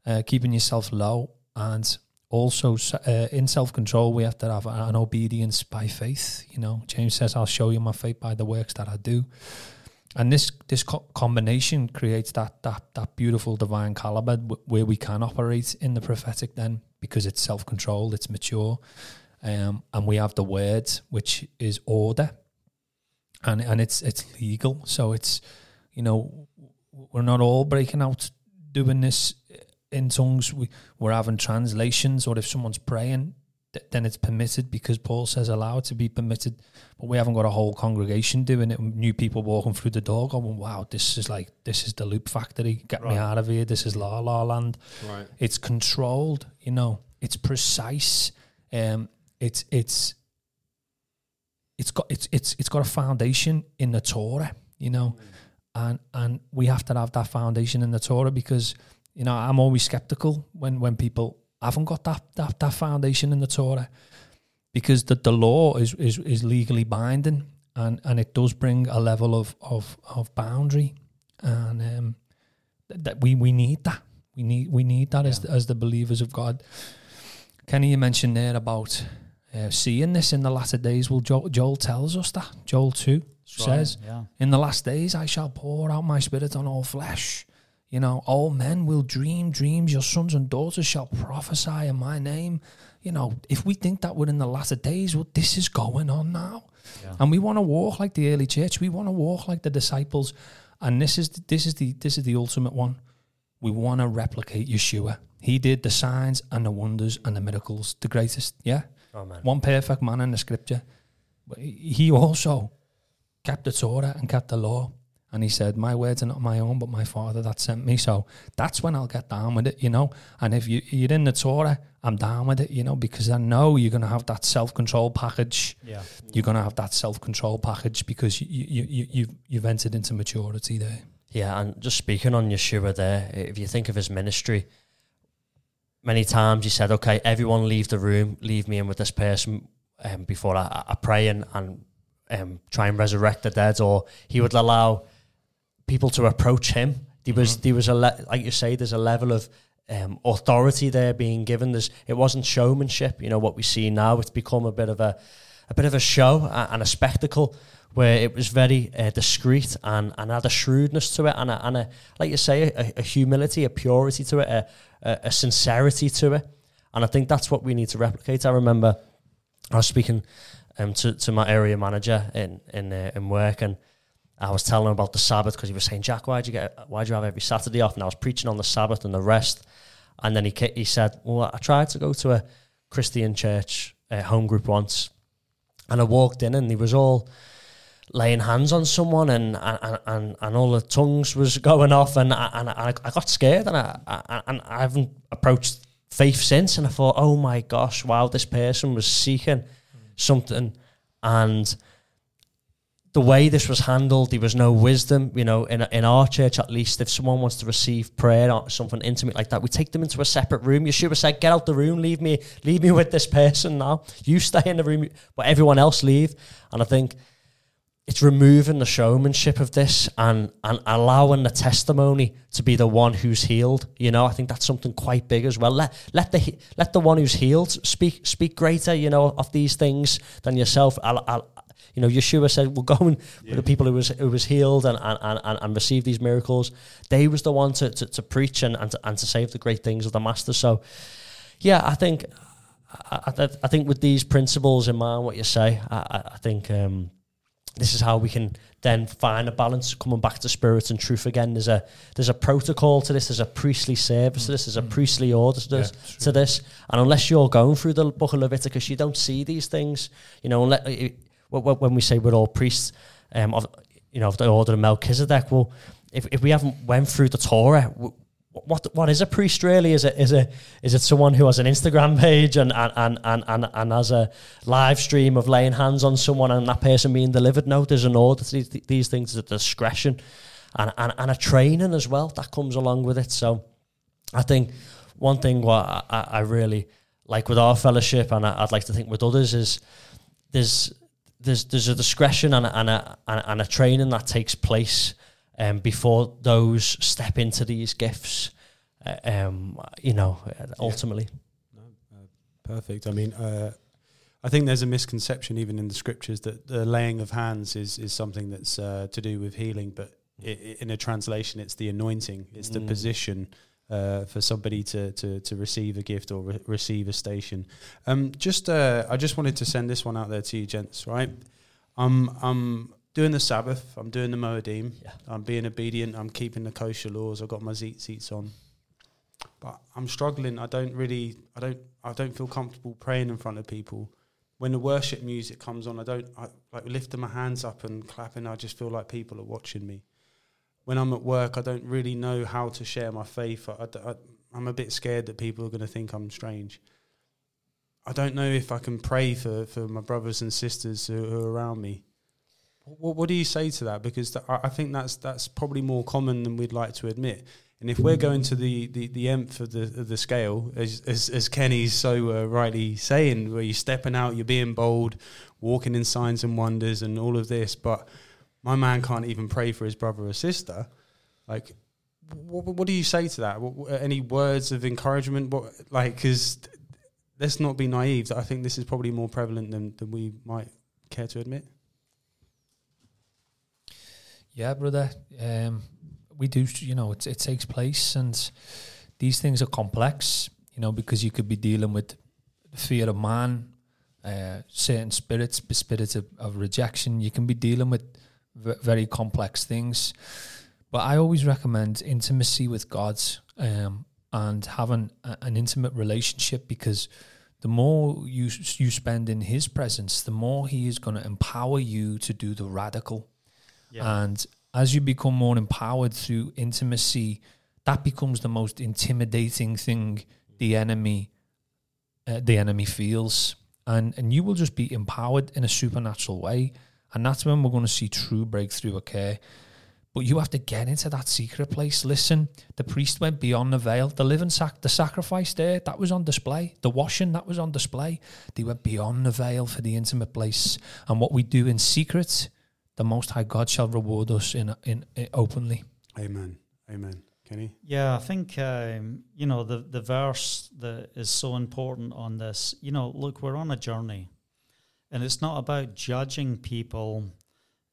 B: Uh, keeping yourself low and also uh, in self control, we have to have an obedience by faith. You know, James says, "I'll show you my faith by the works that I do." And this this co- combination creates that that that beautiful divine caliber w- where we can operate in the prophetic. Then, because it's self controlled, it's mature, um, and we have the words which is order, and and it's it's legal. So it's you know we're not all breaking out doing this in tongues. We we're having translations, or if someone's praying, then it's permitted because Paul says allowed to be permitted. But we haven't got a whole congregation doing it. New people walking through the door going, "Wow, this is like this is the loop factory. Get me out of here. This is la la land."
A: Right.
B: It's controlled, you know. It's precise. Um, it's it's it's got it's it's it's got a foundation in the Torah, you know, and and we have to have that foundation in the Torah because you know I'm always skeptical when when people haven't got that that, that foundation in the Torah because the, the law is, is is legally binding and and it does bring a level of of of boundary and um th- that we we need that we need we need that as
C: Yeah.
B: as the believers of God. Kenny, you mentioned there about uh, seeing this in the latter days. Well, Joel, Joel tells us that. Joel 2 says,
C: yeah.
B: In the last days I shall pour out my spirit on all flesh. You know, all men will dream dreams. Your sons and daughters shall prophesy in my name. You know, if we think that we're in the latter days, well, this is going on now.
C: Yeah.
B: And we want to walk like the early church. We want to walk like the disciples. And this is this is the this is the ultimate one. We want to replicate Yeshua. He did the signs and the wonders and the miracles, the greatest. Yeah,
D: Amen.
B: one perfect man in the scripture. He also kept the Torah and kept the law. And he said, My words are not my own, but my Father that sent me. So that's when I'll get down with it, you know. And if you, you're in the Torah, I'm down with it, you know, because I know you're going to have that self control package.
C: Yeah.
B: You're going to have that self control package because you, you, you, you've, you've entered into maturity there.
D: Yeah, and just speaking on Yeshua there, if you think of his ministry, many times he said, "Okay, everyone leave the room, leave me in with this person um, before I, I pray and, and um, try and resurrect the dead," or he would allow people to approach him. There was
B: Mhm.
D: there was a le- like you say, there's a level of um, authority there being given. There's it wasn't showmanship, you know what we see now. It's become a bit of a a bit of a show and a spectacle where it was very uh, discreet and, and had a shrewdness to it and a, and a like you say a, a humility, a purity to it, a, a, a sincerity to it. And I think that's what we need to replicate. I remember I was speaking um, to to my area manager in in uh, in work and. I was telling him about the Sabbath because he was saying, "Jack, why'd you get? Why'd you have every Saturday off?" And I was preaching on the Sabbath and the rest. And then he he said, "Well, I tried to go to a Christian church home group once, and I walked in and he was all laying hands on someone and and, and, and all the tongues was going off and I, and I, got scared and I, I and I haven't approached faith since and I thought oh my gosh wow this person was seeking something and the way this was handled there was no wisdom you know in, in our church at least if someone wants to receive prayer or something intimate like that we take them into a separate room Yeshua said get out the room leave me leave me with this person now you stay in the room but everyone else leave and I think it's removing the showmanship of this and and allowing the testimony to be the one who's healed. You know, I think that's something quite big as well. Let let the let the one who's healed speak speak greater. You know, of these things than yourself. I'll, I'll, you know, Yeshua said, "We'll go and with the people who was who was healed and and, and, and received these miracles. They was the one to, to, to preach and and to, and to save the great things of the Master." So, yeah, I think I, I, I think with these principles in mind, what you say, I, I, I think. Um, this is how we can then find a balance coming back to spirit and truth again. There's a there's a protocol to this. There's a priestly service to this. There's a priestly order to this,
B: Yeah,
D: to this. And unless you're going through the book of leviticus you don't see these things. You know unless, when we say we're all priests um, of you know of the order of melchizedek well if, if we haven't went through the torah what what is a priest really? Is it is it is it someone who has an Instagram page and and, and, and, and, has a live stream of laying hands on someone and that person being delivered? No, there's an order these, these things, there's a discretion and, and, and a training as well that comes along with it. So I think one thing what I, I really like with our fellowship and I, I'd like to think with others is there's there's there's a discretion and a, and a, and a, training that takes place um, before those step into these gifts. Uh, um, you know, uh, ultimately.
A: Perfect. I mean, uh, I think there's a misconception even in the scriptures that the laying of hands is is something that's uh, to do with healing, but i in a translation, it's the anointing, it's the
D: Mm.
A: position uh, for somebody to, to to receive a gift or re- receive a station. Um, just uh, I just wanted to send this one out there to you, gents. Right, I'm I'm doing the Sabbath, I'm doing the Moedim,
D: Yeah.
A: I'm being obedient, I'm keeping the kosher laws, I've got my seats on but I'm struggling. I don't really, I don't, I don't feel comfortable praying in front of people. When the worship music comes on, I don't I, like lifting my hands up and clapping. I just feel like people are watching me. When I'm at work, I don't really know how to share my faith. I, I, am a bit scared that people are going to think I'm strange. I don't know if I can pray for, for my brothers and sisters who, who are around me. What, what do you say to that? Because I think that's that's probably more common than we'd like to admit. And if we're going to the, the, the nth of the, of the scale, as, as, as Kenny's so uh, rightly saying, where you're stepping out, you're being bold, walking in signs and wonders and all of this, but my man can't even pray for his brother or sister, like, what, what do you say to that? What, any words of encouragement? What, like, because let's not be naive. I think this is probably more prevalent than, than we might care to admit.
B: Yeah, brother. Um, we do, you know, it, it takes place, and these things are complex, you know, because you could be dealing with fear of man, uh, certain spirits, spirits of, of rejection. You can be dealing with v- very complex things. But I always recommend intimacy with God um, and having a, an intimate relationship because the more you you spend in His presence, the more He is going to empower you to do the radical. And as you become more empowered through intimacy, that becomes the most intimidating thing the enemy uh, the enemy feels. And and you will just be empowered in a supernatural way. And that's when we're going to see true breakthrough occur. But you have to get into that secret place. Listen, the priest went beyond the veil. The living sac, the sacrifice there, that was on display. The washing, that was on display. They went beyond the veil for the intimate place. And what we do in secret, the Most High God shall reward us in, in, in openly.
A: Amen. Amen. Kenny?
C: Yeah, I think um, you know the the verse that is so important on this. You know, look, we're on a journey, and it's not about judging people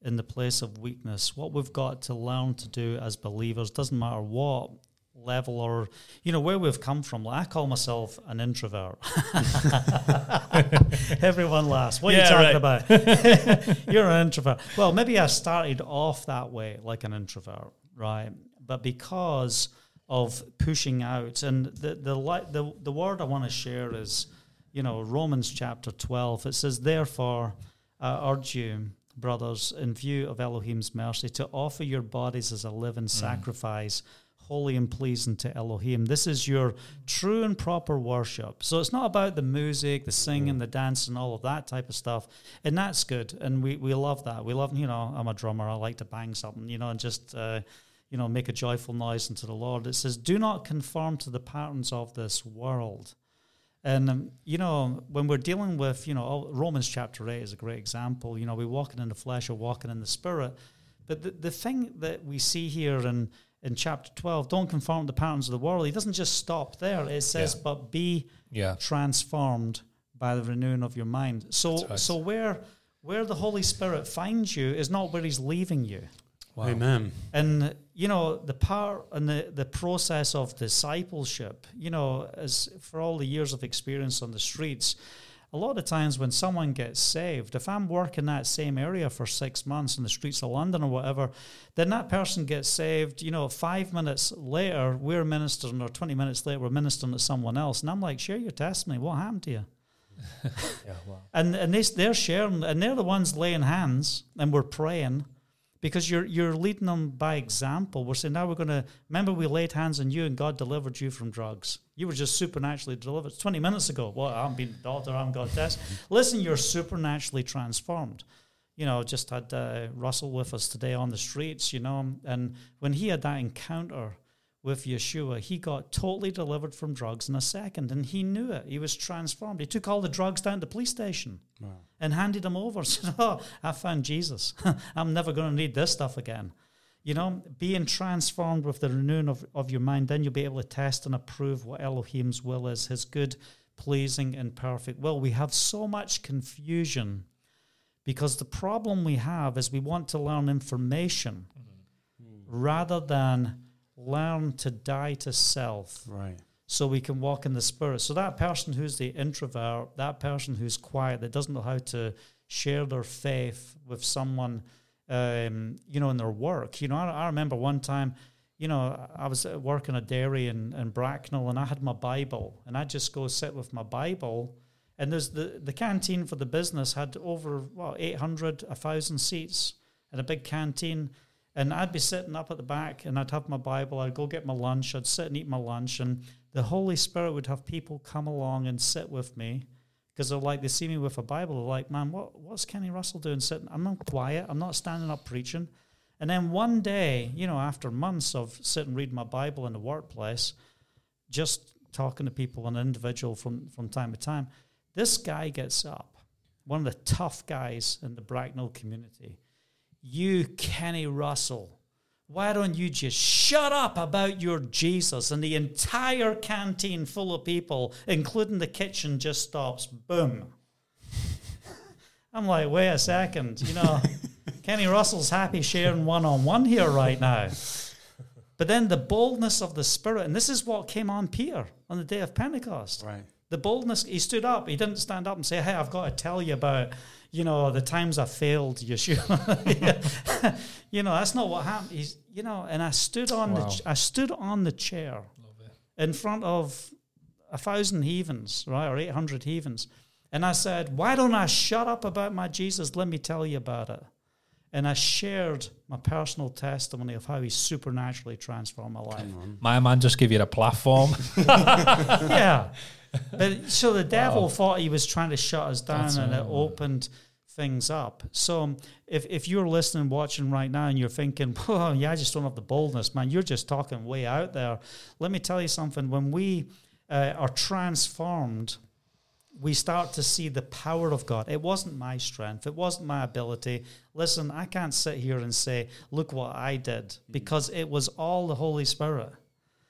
C: in the place of weakness. What we've got to learn to do as believers doesn't matter what level or you know where we've come from. Like I call myself an introvert. Everyone laughs. What
B: Yeah,
C: are you talking about? You're an introvert. Well, maybe I started off that way, like an introvert, right? But because of pushing out, and the the the, the word I want to share is, you know, Romans chapter twelve. It says, "Therefore, I urge you." Brothers, in view of Elohim's mercy, to offer your bodies as a living mm. sacrifice, holy and pleasing to Elohim. This is your true and proper worship. So it's not about the music, the singing, mm. the dancing, all of that type of stuff. And that's good. And we, we love that. We love, you know, I'm a drummer. I like to bang something, you know, and just, uh, you know, make a joyful noise unto the Lord. It says, do not conform to the patterns of this world. And um, you know, when we're dealing with, you know, Romans chapter eight is a great example. You know, we're walking in the flesh or walking in the spirit. But the, the thing that we see here in in chapter twelve, don't conform to the patterns of the world. He doesn't just stop there. It says,
B: Yeah.
C: but be
B: Yeah.
C: transformed by the renewing of your mind. So,
B: right.
C: so where where the Holy Spirit finds you is not where He's leaving you.
B: Wow.
A: Amen.
C: And you know the part and the, the process of discipleship. You know, as for all the years of experience on the streets, a lot of times when someone gets saved, if I'm working that same area for six months in the streets of London or whatever, then that person gets saved. You know, five minutes later, we're ministering, or twenty minutes later, we're ministering to someone else, and I'm like, share your testimony. What happened to you?
D: Yeah, wow.
C: and and they, they're sharing and they're the ones laying hands and we're praying because you're you're leading them by example. We're saying now we're going to remember we laid hands on you and god delivered you from drugs. You were just supernaturally delivered. 20 minutes ago. Well I'm being a doctor i haven't got tests listen you're supernaturally transformed. You know just had uh, russell with us today on the streets you know and when he had that encounter with Yeshua, he got totally delivered from drugs in a second, and he knew it. He was transformed. He took all the drugs down to the police station and handed them over. Said, "Oh, I found Jesus. I'm never going to need this stuff again." You know, being transformed with the renewing of, of your mind, then you'll be able to test and approve what Elohim's will is, His good, pleasing, and perfect will. We have so much confusion because the problem we have is we want to learn information mm-hmm. rather than learn to die to self
A: Right.
C: so we can walk in the spirit. So that person who's the introvert, that person who's quiet, that doesn't know how to share their faith with someone, um, you know, in their work. You know, I, I remember one time, you know, I was at work in a dairy in, in Bracknell and I had my Bible and I'd just go sit with my Bible. And there's the, the canteen for the business had over, what, 800, 1,000 seats and a big canteen. And I'd be sitting up at the back and I'd have my Bible, I'd go get my lunch, I'd sit and eat my lunch, and the Holy Spirit would have people come along and sit with me because they're like, they see me with a Bible, they're like, man, what, what's Kenny Russell doing sitting? I'm not quiet, I'm not standing up preaching. And then one day, you know, after months of sitting reading my Bible in the workplace, just talking to people, an individual from, from time to time, this guy gets up, one of the tough guys in the Bracknell community. You, Kenny Russell, why don't you just shut up about your Jesus? And the entire canteen full of people, including the kitchen, just stops. Boom. I'm like, wait a second, you know, Kenny Russell's happy sharing one on one here right now. But then the boldness of the Spirit, and this is what came on Peter on the day of Pentecost
A: Right.
C: the boldness he stood up he didn't stand up and say hey i've got to tell you about you know the times i failed yeshua. You know that's not what happened. He's you know and i stood on
B: Wow.
C: the ch- i stood on the chair in front of a thousand heathens right or 800 heathens. And i said why don't i shut up about my jesus? Let me tell you about it. And i shared my personal testimony of how he supernaturally transformed my life.
B: My man just give you the platform.
C: yeah. But so the devil thought he was trying to shut us down,
B: That's
C: and it
B: uh,
C: opened things up. So um, if if you're listening, watching right now, and you're thinking, "Oh, yeah, I just don't have the boldness, man," you're just talking way out there. Let me tell you something. When we uh, are transformed, we start to see the power of God. It wasn't my strength. It wasn't my ability. Listen, I can't sit here and say, "Look what I did," hmm. because it was all the Holy Spirit.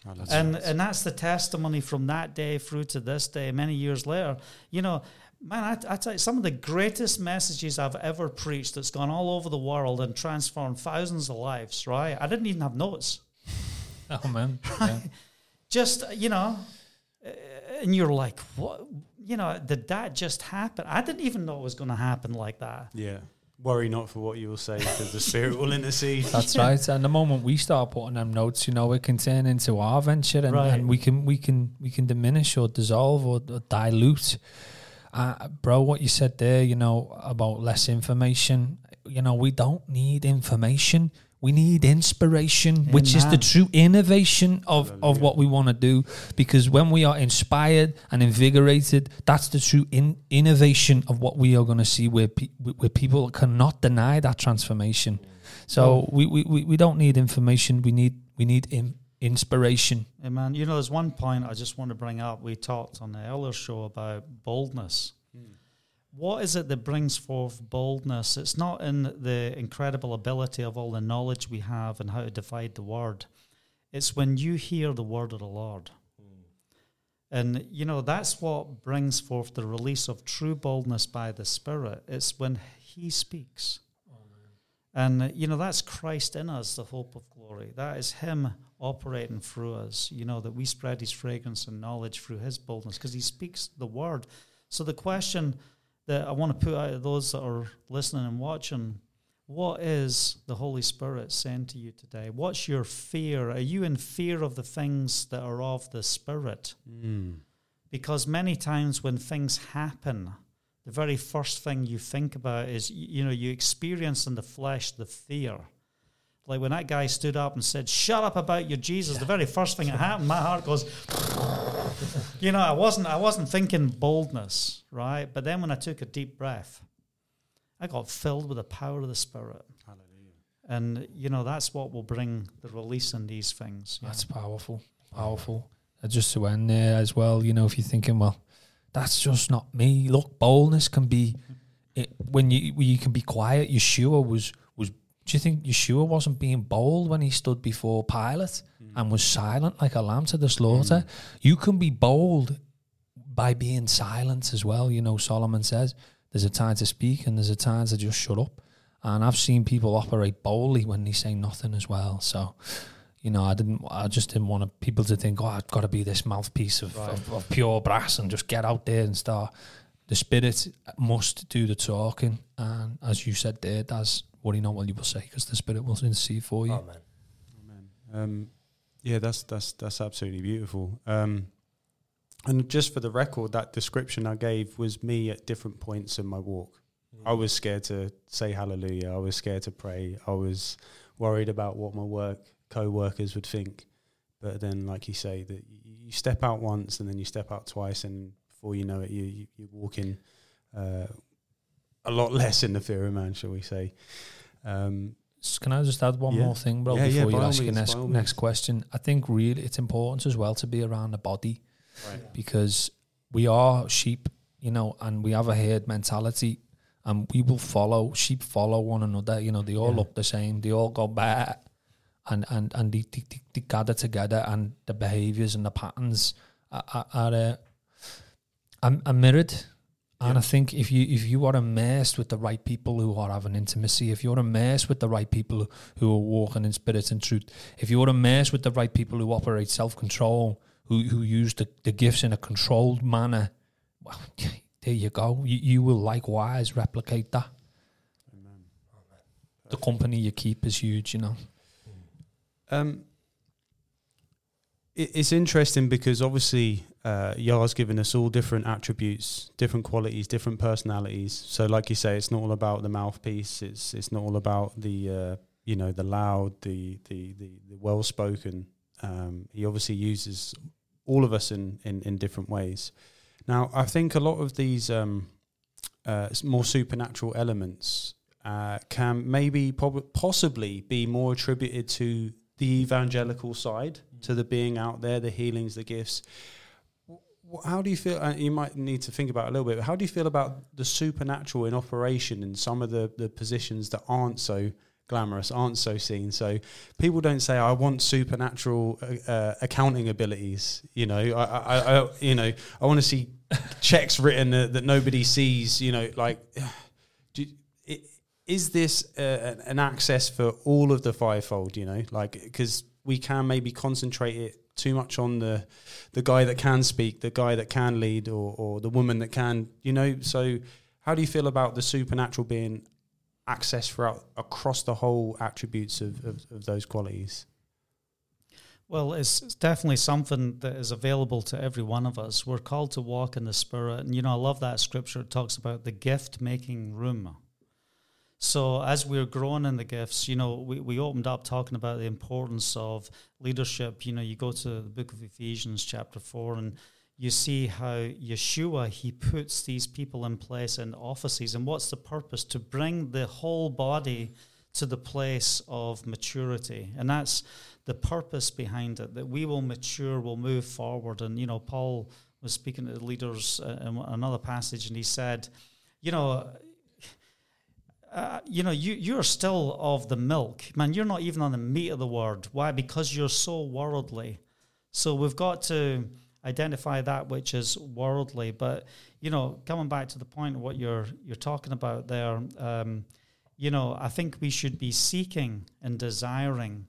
A: Oh, that's
C: and
A: right.
C: and that's the testimony from that day through to this day, many years later. You know, man, I, I tell you, some of the greatest messages I've ever preached that's gone all over the world and transformed thousands of lives. Right? I didn't even have notes.
B: Oh man, yeah.
C: Just you know, and you're like, what? You know, did that just happen? I didn't even know it was going to happen like that.
A: yeah. Worry not for what you will say, because the Spirit will intercede.
B: That's right. And the moment we start putting them notes, you know, it can turn into our venture, and,
C: Right.
B: and we can we can we can diminish or dissolve or, or dilute. Uh, bro, what you said there, you know, about less information. You know, we don't need information. We need inspiration, which is the true innovation of, of what we want to do. Because when we are inspired and invigorated, that's the true in, innovation of what we are going to see where, pe- where people cannot deny that transformation. So oh. we, we, we we don't need information. We need we need in, inspiration.
C: Amen. You know, there's one point I just want to bring up. We talked on the earlier show about boldness. What is it that brings forth boldness? It's not in the incredible ability of all the knowledge we have and how to divide the word. It's when you hear the word of the Lord. Hmm. And, you know, that's what brings forth the release of true boldness by the Spirit. It's when He speaks. And, you know, that's Christ in us, the hope of glory. That is Him operating through us, you know, that we spread His fragrance and knowledge through His boldness because He speaks the word. So the question that I want to put out to those that are listening and watching what is the Holy Spirit saying to you today? What's your fear? Are you in fear of the things that are of the Spirit?
A: Mm.
C: because many times when things happen the very first thing you think about is you know you experience in the flesh the fear like when that guy stood up and said shut up about your jesus the very first thing that happened my heart goes you know i wasn't i wasn't thinking boldness right but then when i took a deep breath i got filled with the power of the spirit
A: Hallelujah.
C: and you know that's what will bring the release in these things
B: That's powerful, powerful. And just to end there as well, you know, if you're thinking, well, that's just not me. Look, boldness can be it, when you when you can be quiet. Yeshua was was. Do you think Yeshua wasn't being bold when he stood before Pilate and was silent like a lamb to the slaughter? You can be bold by being silent as well. You know, Solomon says there's a time to speak and there's a time to just shut up. And I've seen people operate boldly when they say nothing as well. So, you know, I didn't, I just didn't want people to think, oh, I've got to be this mouthpiece of, of, of pure brass and just get out there and start. The spirit must do the talking. And as you said there, that's worry not what you will say because the spirit will intercede for you.
D: Amen.
A: Amen. Um, yeah, that's that's that's absolutely beautiful. Um, and just for the record, that description I gave was me at different points in my walk. I was scared to say hallelujah. I was scared to pray. I was worried about what my work co-workers would think. But then, like you say, that you you step out once and then you step out twice, and before you know it, you, you you're walking uh, a lot less in the fear of man, shall we say? Um,
B: Can I just add one
A: Yeah.
B: more thing, bro,
A: Yeah, yeah,
B: before
A: by
B: you ask your next, next question? I think really it's important as well to be around the body
A: right.
B: because we are sheep, you know, and we have a herd mentality and we will follow, sheep follow one another, you know, they all
D: Yeah.
B: look the same, they all go back and, and, and they, they, they, gather together and the behaviors and the patterns are, are, are, uh, are mirrored. And
A: Yeah.
B: I think if you if you are immersed with the right people who are having intimacy, if you're immersed with the right people who are walking in spirit and truth, if you're immersed with the right people who operate self control, who who use the, the gifts in a controlled manner, well, there you go. You, you will likewise replicate that.
A: Amen.
B: The company you keep is huge, you know.
A: Um, it, it's interesting because obviously uh, Yah's given us all different attributes, different qualities, different personalities. So, like you say, it's not all about the mouthpiece. It's it's not all about the uh, you know the loud, the the the, the well spoken. Um, he obviously uses all of us in, in in different ways. Now, I think a lot of these um, uh, more supernatural elements uh, can maybe prob- possibly be more attributed to the evangelical side, to the being out there, the healings, the gifts. How do you feel? Uh, you might need to think about it a little bit. But how do you feel about the supernatural in operation in some of the, the positions that aren't so glamorous, aren't so seen? So people don't say, "I want supernatural uh, uh, accounting abilities." You know, I, I, I you know, I want to see checks written that, that nobody sees. You know, like, do, i- is this uh, an- an access for all of the fivefold? You know, like because we can maybe concentrate it too much on the the guy that can speak, the guy that can lead, or or the woman that can. You know, so how do you feel about the supernatural being accessed throughout across the whole attributes of, of, of those qualities?
C: Well, it's, it's definitely something that is available to every one of us. We're called to walk in the Spirit. And, you know, I love that scripture. It talks about the gift making room. So, as we're growing in the gifts, you know, we, we opened up talking about the importance of leadership. You know, you go to the book of Ephesians, chapter 4, and you see how Yeshua, he puts these people in place in offices. And what's the purpose? To bring the whole body to the place of maturity. And that's the purpose behind it, that we will mature, we'll move forward. And, you know, Paul was speaking to the leaders uh, in another passage, and he said, you know, uh, you know, you, you're still of the milk. Man, you're not even on the meat of the word. Why? Because you're so worldly. So we've got to identify that which is worldly. But, you know, coming back to the point of what you're you're talking about there, um, you know, I think we should be seeking and desiring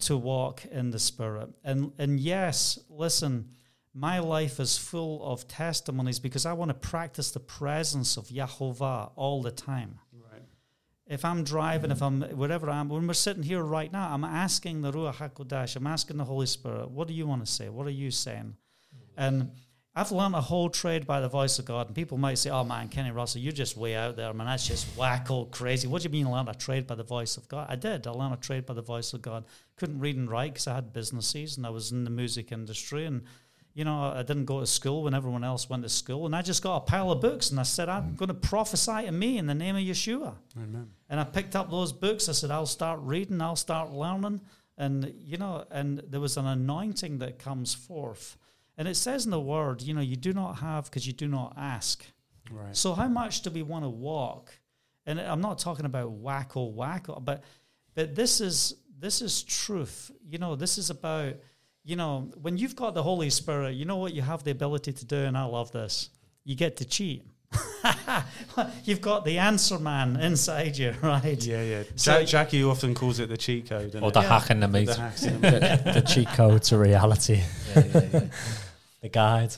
C: to walk in the Spirit. And and yes, listen, my life is full of testimonies because I want to practice the presence of Yahovah all the time. If I'm driving, if I'm wherever I am, when we're sitting here right now, I'm asking the Ruach Hakodesh, I'm asking the Holy Spirit, what do you want to say? What are you saying? And I've learned a whole trade by the voice of God. And people might say, oh man, Kenny Russell, you're just way out there, man. That's just wacko crazy. What do you mean learn a trade by the voice of God? I did. I learned a trade by the voice of God. Couldn't read and write because I had businesses and I was in the music industry. And, you know, I didn't go to school when everyone else went to school. And I just got a pile of books and I said, I'm mm. going to prophesy to me in the name of Yeshua.
A: Amen.
C: And I picked up those books. I said, I'll start reading, I'll start learning. And, you know, and there was an anointing that comes forth. And it says in the word, you know, you do not have because you do not ask.
A: Right.
C: So how much do we want to walk? And I'm not talking about wacko wacko, but but this is this is truth. You know, this is about you know when you've got the Holy Spirit, you know what you have the ability to do, and I love this. You get to cheat. You've got the answer man inside you, right?
A: Yeah, yeah.
C: So-
A: Ja- Jackie often calls it the cheat code.
B: Or
A: it?
B: the
C: Yeah.
B: hack in the meat.
A: The the-
D: the, the cheat code to reality,
B: Yeah, yeah, yeah.
D: the guide.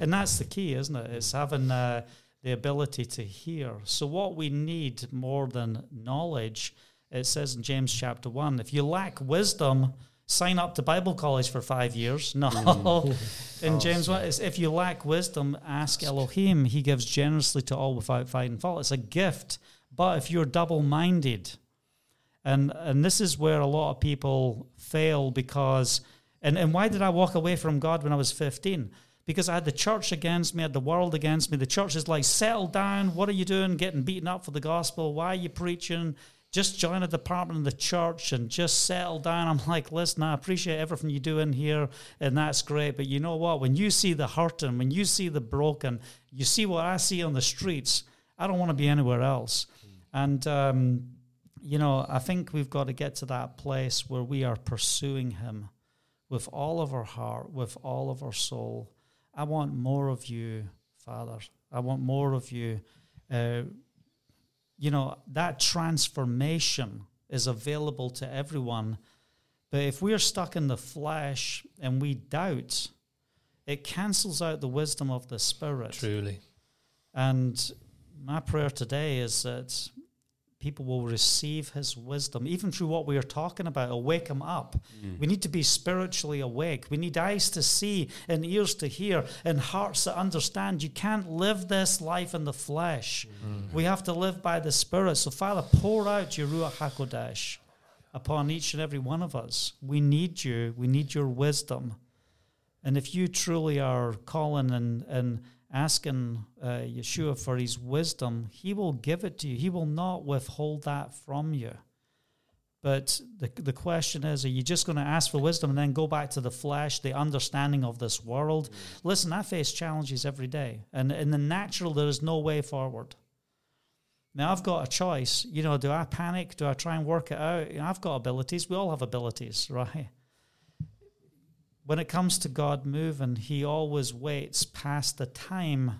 C: And that's the key, isn't it? It's having uh, the ability to hear. So, what we need more than knowledge, it says in James chapter 1 if you lack wisdom, sign up to Bible college for five years. No. Mm. in James 1, it's, if you lack wisdom, ask Elohim. He gives generously to all without finding fault. It's a gift. But if you're double minded, and and this is where a lot of people fail because and, and why did I walk away from God when I was 15? Because I had the church against me, I had the world against me. The church is like, settle down. What are you doing? Getting beaten up for the gospel. Why are you preaching? Just join a department in the church and just settle down. I'm like, listen, I appreciate everything you do in here, and that's great. But you know what? When you see the hurting, when you see the broken, you see what I see on the streets, I don't want to be anywhere else. And um, you know, I think we've got to get to that place where we are pursuing Him with all of our heart, with all of our soul. I want more of you, Father. I want more of you. Uh, you know, that transformation is available to everyone. But if we're stuck in the flesh and we doubt, it cancels out the wisdom of the Spirit.
B: Truly.
C: And my prayer today is that people will receive his wisdom, even through what we are talking about. It'll wake them up. Mm. We need to be spiritually awake. We need eyes to see and ears to hear and hearts to understand. You can't live this life in the flesh. Mm. We have to live by the Spirit. So, Father, pour out your Ruach HaKodesh upon each and every one of us. We need you. We need your wisdom. And if you truly are calling and, and asking uh, Yeshua for his wisdom, he will give it to you. He will not withhold that from you. But the, the question is, are you just going to ask for wisdom and then go back to the flesh, the understanding of this world? Mm. Listen, I face challenges every day. And in the natural, there is no way forward. Now, I've got a choice. You know, do I panic? Do I try and work it out? You know, I've got abilities. We all have abilities, right? When it comes to God moving, He always waits past the time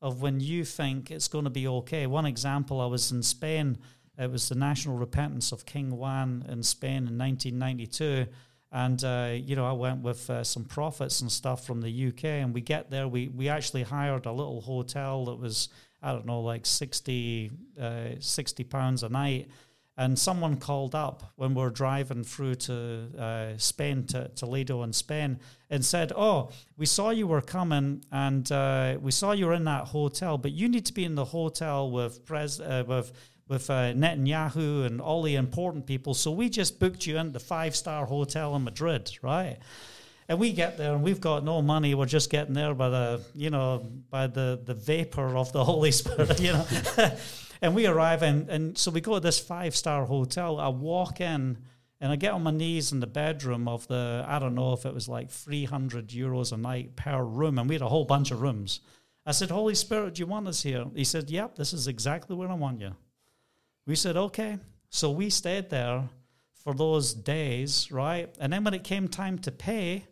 C: of when you think it's going to be okay. One example I was in Spain it was the national repentance of King Juan in Spain in 1992. And, uh, you know, I went with uh, some prophets and stuff from the UK. And we get there, we, we actually hired a little hotel that was, I don't know, like 60, uh, 60 pounds a night. And someone called up when we are driving through to uh, Spain, to Toledo in Spain, and said, Oh, we saw you were coming and uh, we saw you were in that hotel, but you need to be in the hotel with, pres- uh, with with uh, Netanyahu and all the important people. So we just booked you in the five star hotel in Madrid, right? And we get there and we've got no money. We're just getting there by the, you know, by the, the vapor of the Holy Spirit, you know. and we arrive and, and so we go to this five star hotel. I walk in and I get on my knees in the bedroom of the, I don't know if it was like 300 euros a night per room. And we had a whole bunch of rooms. I said, Holy Spirit, do you want us here? He said, Yep, this is exactly where I want you. We said, okay. So we stayed there for those days, right? And then when it came time to pay,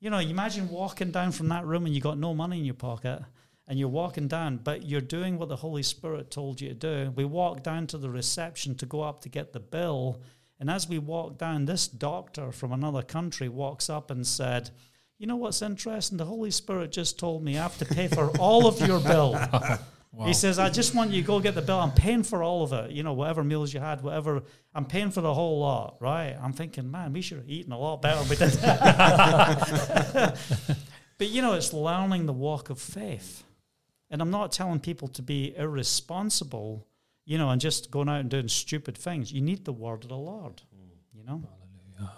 C: you know, imagine walking down from that room and you got no money in your pocket and you're walking down, but you're doing what the Holy Spirit told you to do. We walked down to the reception to go up to get the bill. And as we walked down, this doctor from another country walks up and said, You know what's interesting? The Holy Spirit just told me I have to pay for all of your bill. Wow. He says, I just want you to go get the bill. I'm paying for all of it. You know, whatever meals you had, whatever. I'm paying for the whole lot, right? I'm thinking, man, we should have eaten a lot better. but, you know, it's learning the walk of faith. And I'm not telling people to be irresponsible, you know, and just going out and doing stupid things. You need the word of the Lord, you know? Hallelujah.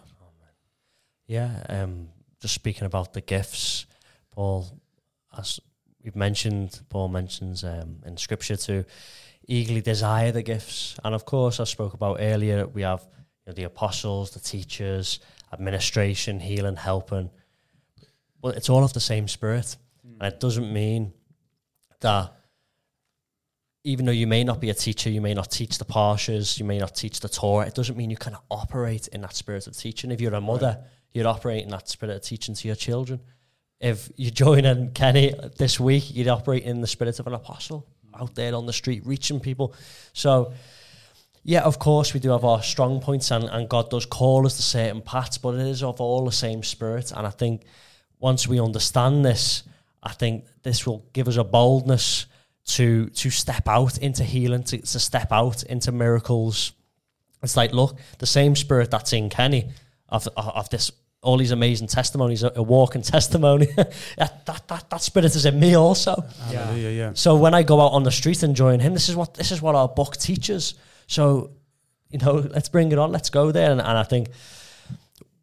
D: Yeah, um, just speaking about the gifts, Paul, as we've mentioned, Paul mentions um, in Scripture to eagerly desire the gifts. And of course, I spoke about earlier, we have you know, the apostles, the teachers, administration, healing, helping. But it's all of the same spirit. Mm. And it doesn't mean that even though you may not be a teacher, you may not teach the parshas, you may not teach the Torah, it doesn't mean you can operate in that spirit of teaching. If you're a mother, right. you're operating that spirit of teaching to your children if you join in Kenny this week, you'd operate in the spirit of an apostle out there on the street, reaching people. So, yeah, of course, we do have our strong points, and, and God does call us to certain paths, but it is of all the same spirit. And I think once we understand this, I think this will give us a boldness to to step out into healing, to, to step out into miracles. It's like, look, the same spirit that's in Kenny of, of this all these amazing testimonies, a, a walking testimony. that, that, that, that spirit is in me also.
A: Yeah. yeah.
D: So when I go out on the street and join him, this is what this is what our book teaches. So, you know, let's bring it on. Let's go there. And, and I think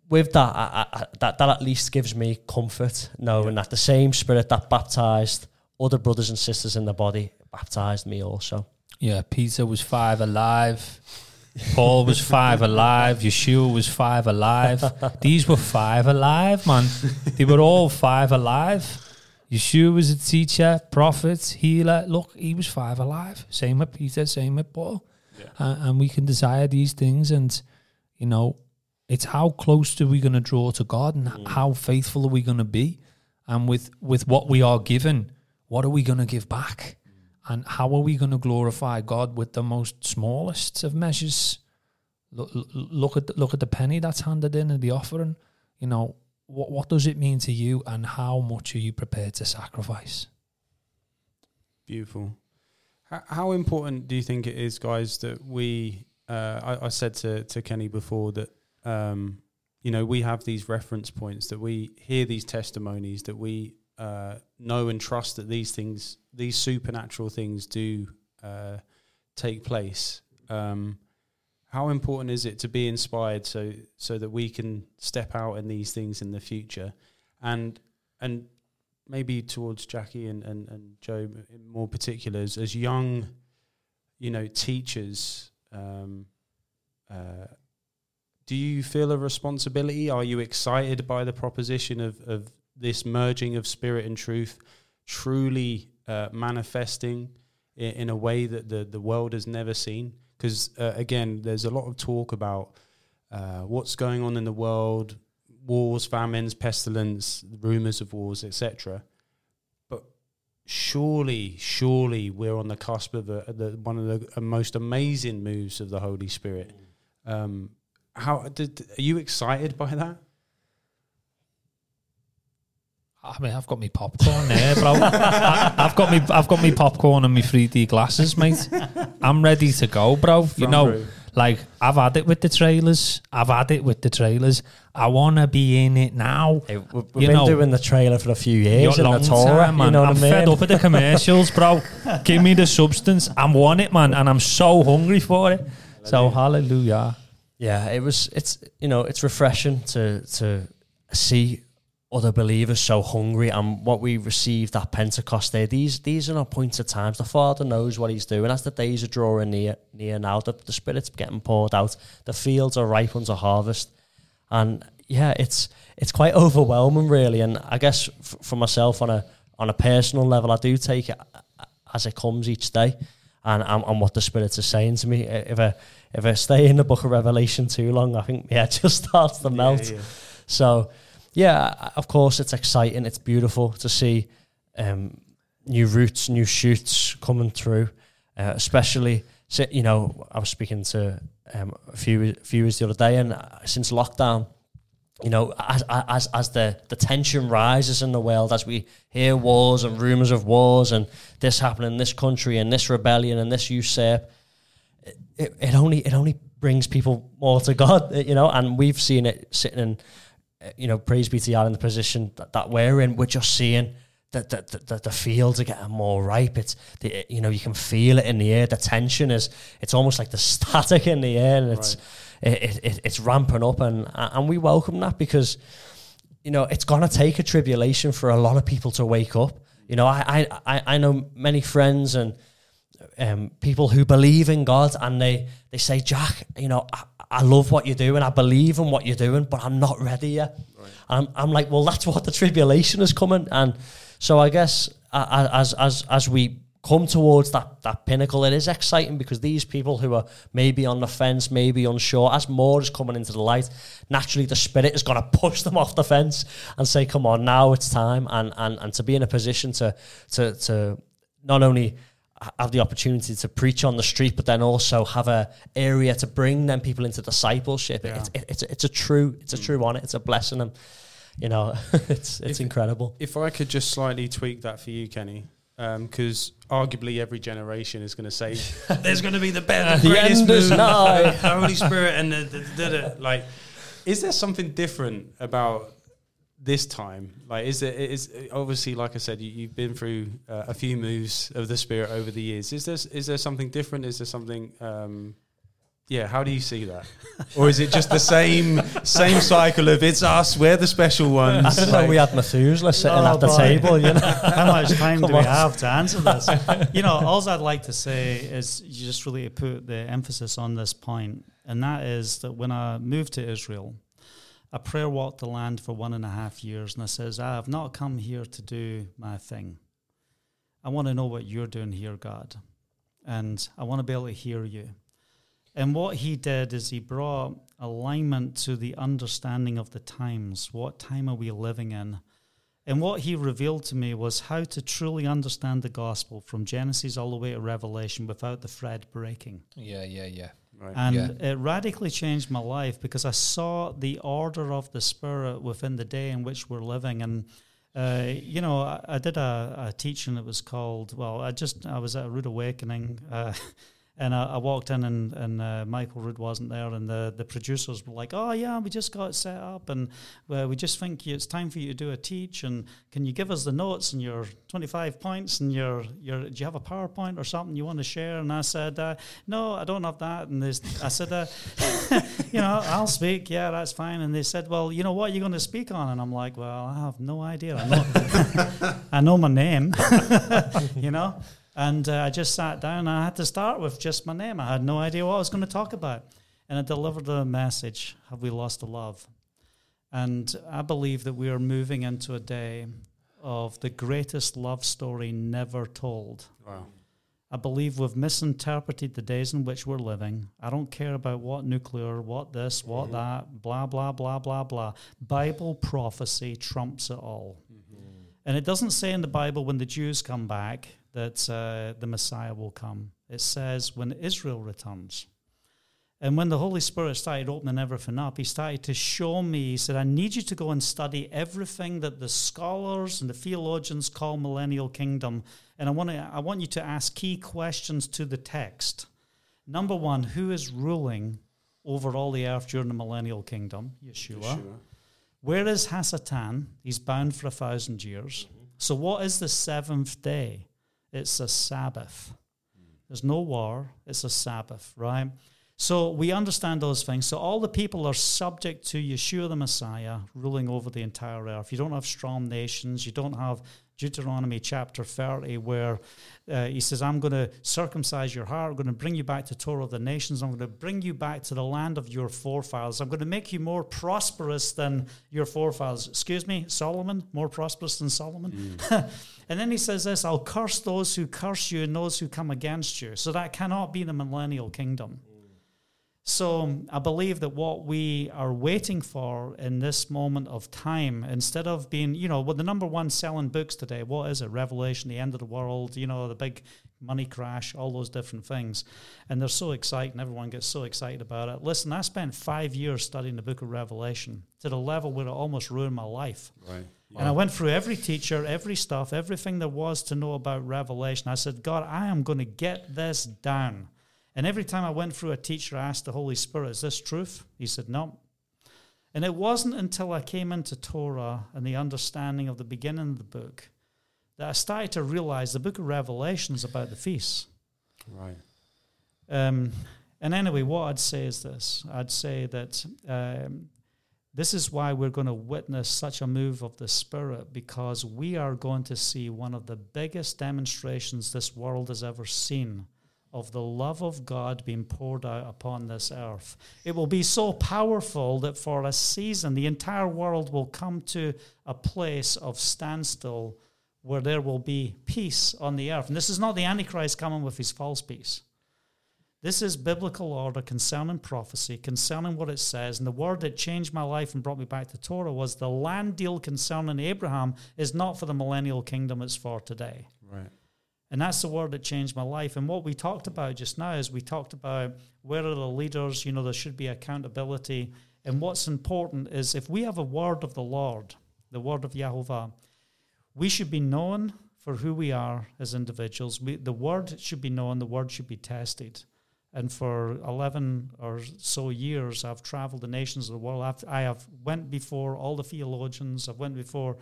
D: with that, I, I, that that at least gives me comfort knowing yeah. that the same spirit that baptized other brothers and sisters in the body baptized me also.
B: Yeah, Peter was five alive. Paul was five alive. Yeshua was five alive. These were five alive, man. They were all five alive. Yeshua was a teacher, prophet, healer. Look, he was five alive. Same with Peter, same with Paul. Yeah. Uh, and we can desire these things. And, you know, it's how close are we going to draw to God and mm. how faithful are we going to be? And with, with what we are given, what are we going to give back? And how are we going to glorify God with the most smallest of measures? Look, look at the, look at the penny that's handed in and the offering. You know what what does it mean to you, and how much are you prepared to sacrifice?
A: Beautiful. How, how important do you think it is, guys, that we? Uh, I, I, said to to Kenny before that um, you know we have these reference points that we hear these testimonies that we uh, know and trust that these things, these supernatural things, do uh, take place. Um, how important is it to be inspired so so that we can step out in these things in the future, and and maybe towards Jackie and, and, and Joe in more particulars, as young, you know, teachers, um, uh, do you feel a responsibility? Are you excited by the proposition of, of this merging of spirit and truth truly uh, manifesting in, in, a way that the, the world has never seen? Because, uh, again, there's a lot of talk about uh, what's going on in the world, wars, famines, pestilence, rumors of wars, etc. But surely, surely we're on the cusp of a, the, one of the most amazing moves of the Holy Spirit. Um, how did, are you excited by that?
B: I mean, I've got me popcorn there, bro. I, have got me, I've got me popcorn and me 3D glasses, mate. I'm ready to go, bro. Front you know, row. like I've had it with the trailers. I've had it with the trailers. I want to be in it now.
D: Hey, we've you been know, doing the trailer for a few years in the Torah,
B: man.
D: You know
B: I'm
D: I mean?
B: fed up with the commercials, bro. Give me the substance. I want it, man, and I'm so hungry for it. So hallelujah.
D: Yeah, it was. It's you know, it's refreshing to to see other believers so hungry and what we received at Pentecost Day. These these are not points of times. The Father knows what He's doing. As the days are drawing near near now, the, the Spirit's getting poured out. The fields are ripe unto harvest, and yeah, it's it's quite overwhelming, really. And I guess f- for myself on a on a personal level, I do take it as it comes each day, and and, and what the Spirit is saying to me. If I if I stay in the Book of Revelation too long, I think yeah, it just starts to melt. Yeah, yeah. So yeah, of course, it's exciting. It's beautiful to see um, new roots, new shoots coming through. Uh, especially, you know, I was speaking to um, a few viewers the other day, and uh, since lockdown, you know, as as as the the tension rises in the world, as we hear wars and rumors of wars and this happening in this country and this rebellion and this usurp, it, it only it only brings people more to God, you know, and we've seen it sitting in you know, praise be to God in the position that, that we're in. We're just seeing that the, the, the, fields are getting more ripe. It's the, you know you can feel it in the air. The tension is it's almost like the static in the air, and it's right. It, it, it's ramping up, and and we welcome that because you know it's gonna take a tribulation for a lot of people to wake up. You know, I I I know many friends and um, people who believe in God, and they they say, Jack, you know, I, I love what you're doing, I believe in what you're doing, but I'm not ready yet. Right. I'm, I'm like, well, that's what the tribulation is coming, and so I guess as as as we come towards that that pinnacle, it is exciting because these people who are maybe on the fence, maybe unsure, as more is coming into the light, naturally the spirit is going to push them off the fence and say, "Come on, now it's time," and and and to be in a position to to to not only have the opportunity to preach on the street, but then also have a area to bring them people into discipleship. Yeah. It's, it's it's a true it's a mm. true honor. It's a blessing, and you know it's it's if, incredible.
A: If I could just slightly tweak that for you, Kenny, because um, arguably every generation is going to say there's going to be the better, the, the greatest move, the Holy Spirit, and the, the, like. Is there something different about this time? Like, is it is obviously like I said, you, have been through uh, a few moves of the spirit over the years. Is there is there something different? Is there something? Um, yeah, how do you see that? or is it just the same same cycle of it's us, we're the special ones?
D: I don't like, know. We had Methuselah sitting oh at the boy. table. You know,
C: how much time do we have to answer this? You know, all I'd like to say is you just really put the emphasis on this point, and that is that when I moved to Israel a prayer walked the land for one and a half years, and I says, I have not come here to do my thing. I want to know what you're doing here, God, and I want to be able to hear you. And what he did is he brought alignment to the understanding of the times. What time are we living in? And what he revealed to me was how to truly understand the gospel from Genesis all the way to Revelation without the thread breaking.
B: Yeah, yeah, yeah.
C: Right. And yeah. it radically changed my life because I saw the order of the Spirit within the day in which we're living. And, uh, you know, I, I did a, a, teaching that was called, well, I just, I was at a Rood Awakening. Uh, And I, I walked in, and, and uh, Michael Rood wasn't there, and the, the producers were like, "Oh yeah, we just got set up, and uh, we just think it's time for you to do a teach, and can you give us the notes and your twenty five points and your your do you have a PowerPoint or something you want to share?" And I said, uh, "No, I don't have that." And this, I said, uh, "You know, I'll speak. Yeah, that's fine." And they said, "Well, you know what you're you going to speak on?" And I'm like, "Well, I have no idea. I I know my name, you know." And uh, I just sat down and I had to start with just my name. I had no idea what I was going to talk about. And I delivered the message Have we lost the love? And I believe that we are moving into a day of the greatest love story never told.
A: Wow.
C: I believe we've misinterpreted the days in which we're living. I don't care about what nuclear, what this, what that, blah, blah, blah, blah, blah. Bible prophecy trumps it all. And it doesn't say in the Bible when the Jews come back that uh, the Messiah will come. It says when Israel returns. And when the Holy Spirit started opening everything up, he started to show me, he said, I need you to go and study everything that the scholars and the theologians call millennial kingdom. And I want, to, I want you to ask key questions to the text. Number one, who is ruling over all the earth during the millennial kingdom? Yeshua.
A: Yeshua.
C: Where is Hasatan? He's bound for a thousand years. So, what is the seventh day? It's a Sabbath. There's no war, it's a Sabbath, right? So we understand those things. So all the people are subject to Yeshua the Messiah ruling over the entire earth. You don't have strong nations. You don't have Deuteronomy chapter 30, where uh, he says, I'm going to circumcise your heart. I'm going to bring you back to Torah of the nations. I'm going to bring you back to the land of your forefathers. I'm going to make you more prosperous than your forefathers. Excuse me, Solomon? More prosperous than Solomon? and then he says this I'll curse those who curse you and those who come against you. So that cannot be the millennial kingdom. So um, I believe that what we are waiting for in this moment of time, instead of being, you know, well, the number one selling books today, what is it? Revelation, the end of the world, you know, the big money crash, all those different things. And they're so exciting. Everyone gets so excited about it. Listen, I spent five years studying the book of Revelation to the level where it almost ruined my life.
A: Right.
C: And I went through every teacher, every stuff, everything there was to know about Revelation. I said, God, I am going to get this down. And every time I went through a teacher, I asked the Holy Spirit, Is this truth? He said, No. And it wasn't until I came into Torah and the understanding of the beginning of the book that I started to realize the book of Revelation is about the feasts.
A: Right.
C: Um, and anyway, what I'd say is this I'd say that um, this is why we're going to witness such a move of the Spirit because we are going to see one of the biggest demonstrations this world has ever seen of the love of God being poured out upon this earth. It will be so powerful that for a season, the entire world will come to a place of standstill where there will be peace on the earth. And this is not the Antichrist coming with his false peace. This is biblical order concerning prophecy, concerning what it says. And the word that changed my life and brought me back to Torah was the land deal concerning Abraham is not for the millennial kingdom, it's for today.
A: Right.
C: And that's the word that changed my life. And what we talked about just now is we talked about where are the leaders, you know, there should be accountability. And what's important is if we have a word of the Lord, the word of Yahovah, we should be known for who we are as individuals. We, the word should be known, the word should be tested. And for 11 or so years, I've traveled the nations of the world. I've, I have went before all the theologians. I've went before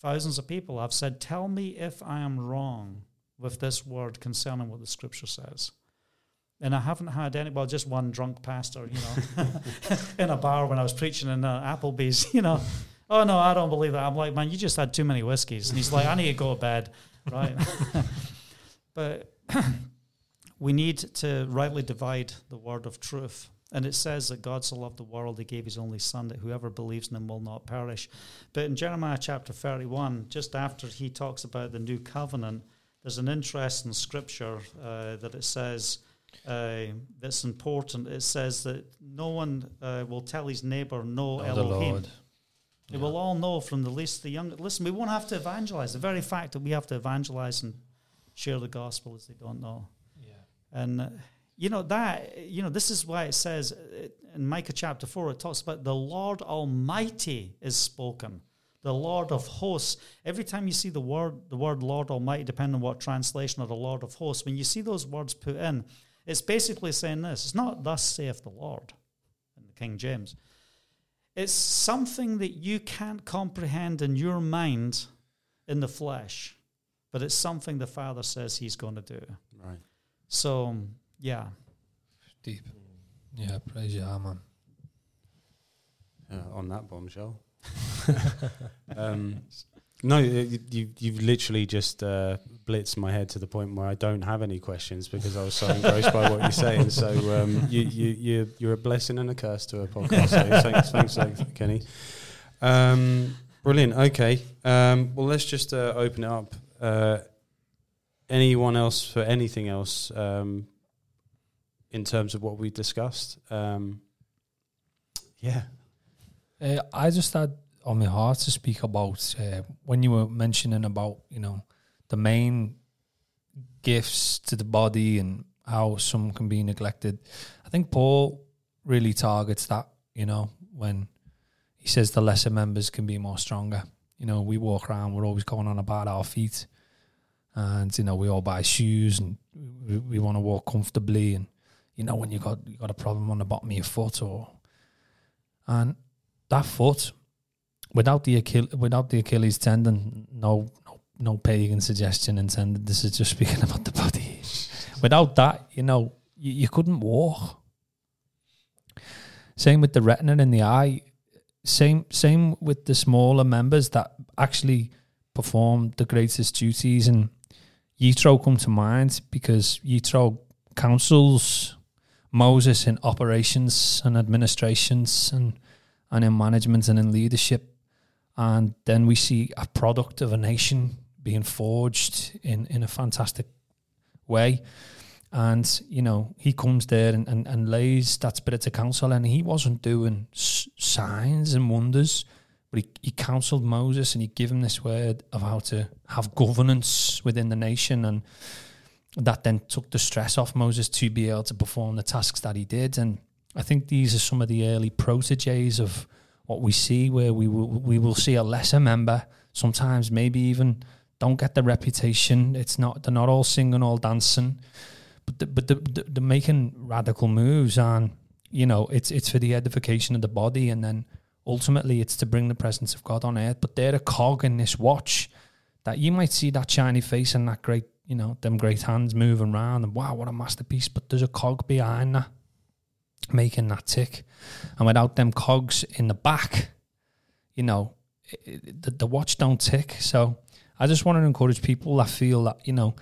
C: thousands of people. I've said, tell me if I am wrong with this word concerning what the scripture says. And I haven't had any, well, just one drunk pastor, you know, in a bar when I was preaching in uh, Applebee's, you know. Oh, no, I don't believe that. I'm like, man, you just had too many whiskeys. And he's like, I need to go to bed, right? but we need to rightly divide the word of truth. And it says that God so loved the world, he gave his only son, that whoever believes in him will not perish. But in Jeremiah chapter 31, just after he talks about the new covenant, there's an interesting scripture uh, that it says uh, that's important. It says that no one uh, will tell his neighbor, no,
B: the
C: Elohim. They will all know from the least the young. Listen, we won't have to evangelize. The very fact that we have to evangelize and share the gospel is they don't know.
B: Yeah.
C: And, uh, you know, that, you know, this is why it says uh, in Micah chapter 4, it talks about the Lord Almighty is spoken, the Lord of hosts. Every time you see the word, the word Lord Almighty, depending on what translation, or the Lord of hosts, when you see those words put in, It's basically saying this. It's not thus saith the Lord in the King James. It's something that you can't comprehend in your mind in the flesh, but it's something the Father says He's going to do.
A: Right.
C: So, yeah.
B: Deep. Yeah, praise you, man.
A: Uh, on that bombshell. um, no, you, you, you've literally just uh, blitzed my head to the point where I don't have any questions because I was so engrossed by what you're saying. So um, you, you, you, you're a blessing and a curse to a podcast. So thanks, thanks, thanks, Kenny. Um, brilliant. Okay. Um, well, let's just uh, open it up. Uh, anyone else for anything else um, in terms of what we discussed? Um, yeah.
B: Uh, I just had on my heart to speak about uh, when you were mentioning about you know the main gifts to the body and how some can be neglected. I think Paul really targets that. You know when he says the lesser members can be more stronger. You know we walk around, we're always going on about our feet, and you know we all buy shoes and we, we want to walk comfortably. And you know when you got you got a problem on the bottom of your foot or and that foot without the Achille, without the Achilles tendon, no, no, no pagan suggestion intended. This is just speaking about the body. without that, you know, you, you couldn't walk. Same with the retina in the eye. Same, same with the smaller members that actually perform the greatest duties. And Yitro come to mind because Yitro counsels Moses in operations and administrations and and in management and in leadership. And then we see a product of a nation being forged in, in a fantastic way. And, you know, he comes there and, and, and lays that spirit to counsel. And he wasn't doing s- signs and wonders, but he, he counseled Moses and he gave him this word of how to have governance within the nation. And that then took the stress off Moses to be able to perform the tasks that he did. And I think these are some of the early proteges of what we see, where we will we will see a lesser member sometimes, maybe even don't get the reputation. It's not they're not all singing, all dancing, but the, but the, the, they're making radical moves, and you know it's it's for the edification of the body, and then ultimately it's to bring the presence of God on earth. But they're a cog in this watch that you might see that shiny face and that great, you know, them great hands moving around, and wow, what a masterpiece! But there's a cog behind that making that tick. And without them cogs in the back, you know, it, the, the watch don't tick. So I just want to encourage people that feel that, you know,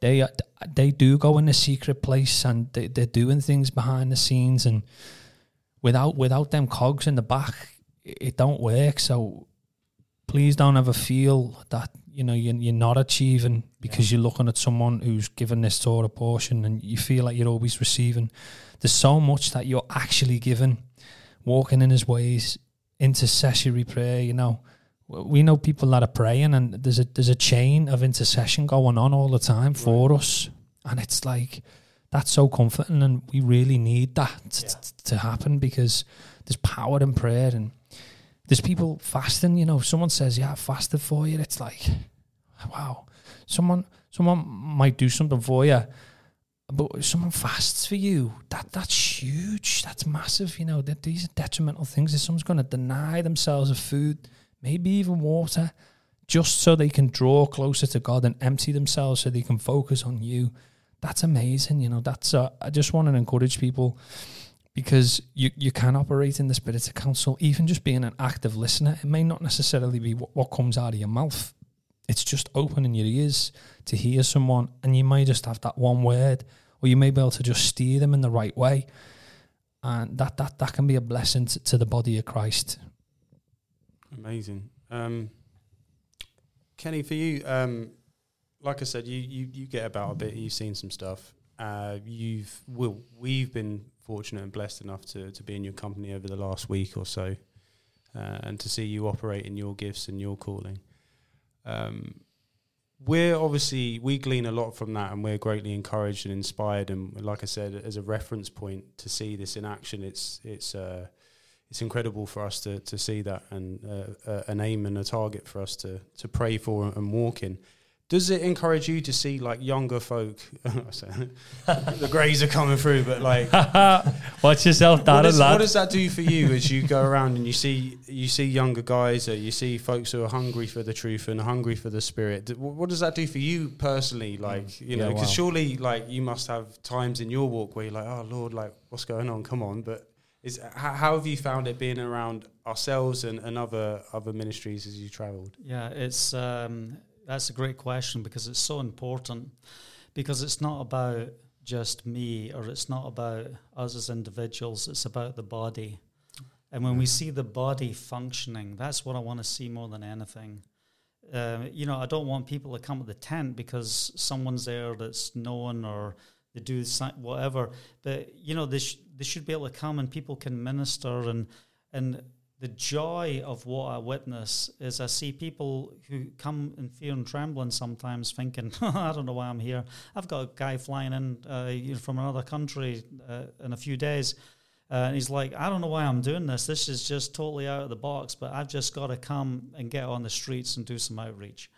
B: they they do go in a secret place and they, they're doing things behind the scenes and without without them cogs in the back, it don't work. So please don't ever feel that you know you're, you're not achieving because yeah. you're looking at someone who's given this sort of portion and you feel like you're always receiving there's so much that you're actually given walking in his ways intercessory prayer you know we know people that are praying and there's a there's a chain of intercession going on all the time for right. us and it's like that's so comforting and we really need that yeah. t- to happen because there's power in prayer and there's people fasting you know someone says yeah I fasted for you it's like wow someone someone might do something for you but someone fasts for you, that that's huge. That's massive. You know that these are detrimental things. If someone's going to deny themselves of food, maybe even water, just so they can draw closer to God and empty themselves, so they can focus on you. That's amazing. You know, that's. Uh, I just want to encourage people because you you can operate in the spirit of counsel, even just being an active listener. It may not necessarily be what, what comes out of your mouth. It's just opening your ears to hear someone, and you may just have that one word or you may be able to just steer them in the right way. And that that, that can be a blessing to, to the body of Christ.
A: Amazing. Um, Kenny, for you, um, like I said, you, you, you get about a bit, you've seen some stuff. Uh, you've we've been fortunate and blessed enough to, to be in your company over the last week or so, uh, and to see you operate in your gifts and your calling. Um, we're obviously we glean a lot from that and we're greatly encouraged and inspired and like i said as a reference point to see this in action it's it's uh, it's incredible for us to to see that and uh, uh, an aim and a target for us to to pray for and walk in Does it encourage you to see like younger folk? the greys are coming through, but like,
B: Watch yourself,
A: what
B: Darren,
A: does, what does that do for you as you go around and you see you see younger guys or you see folks who are hungry for the truth and hungry for the spirit? What does that do for you personally? Like, you know,
B: Yeah,
A: because
B: wow.
A: surely like you must have times in your walk where you're like, oh Lord, like what's going on? Come on, but. Is, how, how have you found it being around ourselves and, and other other ministries as you travelled?
C: Yeah, it's um, that's a great question because it's so important because it's not about just me or it's not about us as individuals. It's about the body, and when we see the body functioning, that's what I want to see more than anything. Um, you know, I don't want people to come at the tent because someone's there that's known or they do whatever. But you know, they sh- they should be able to come and people can minister and and the joy of what I witness is I see people who come in fear and trembling sometimes thinking, I don't know why I'm here. I've got a guy flying in uh, from another country uh, in a few days. Uh, and he's like, I don't know why I'm doing this. This is just totally out of the box, but I've just got to come and get on the streets and do some outreach.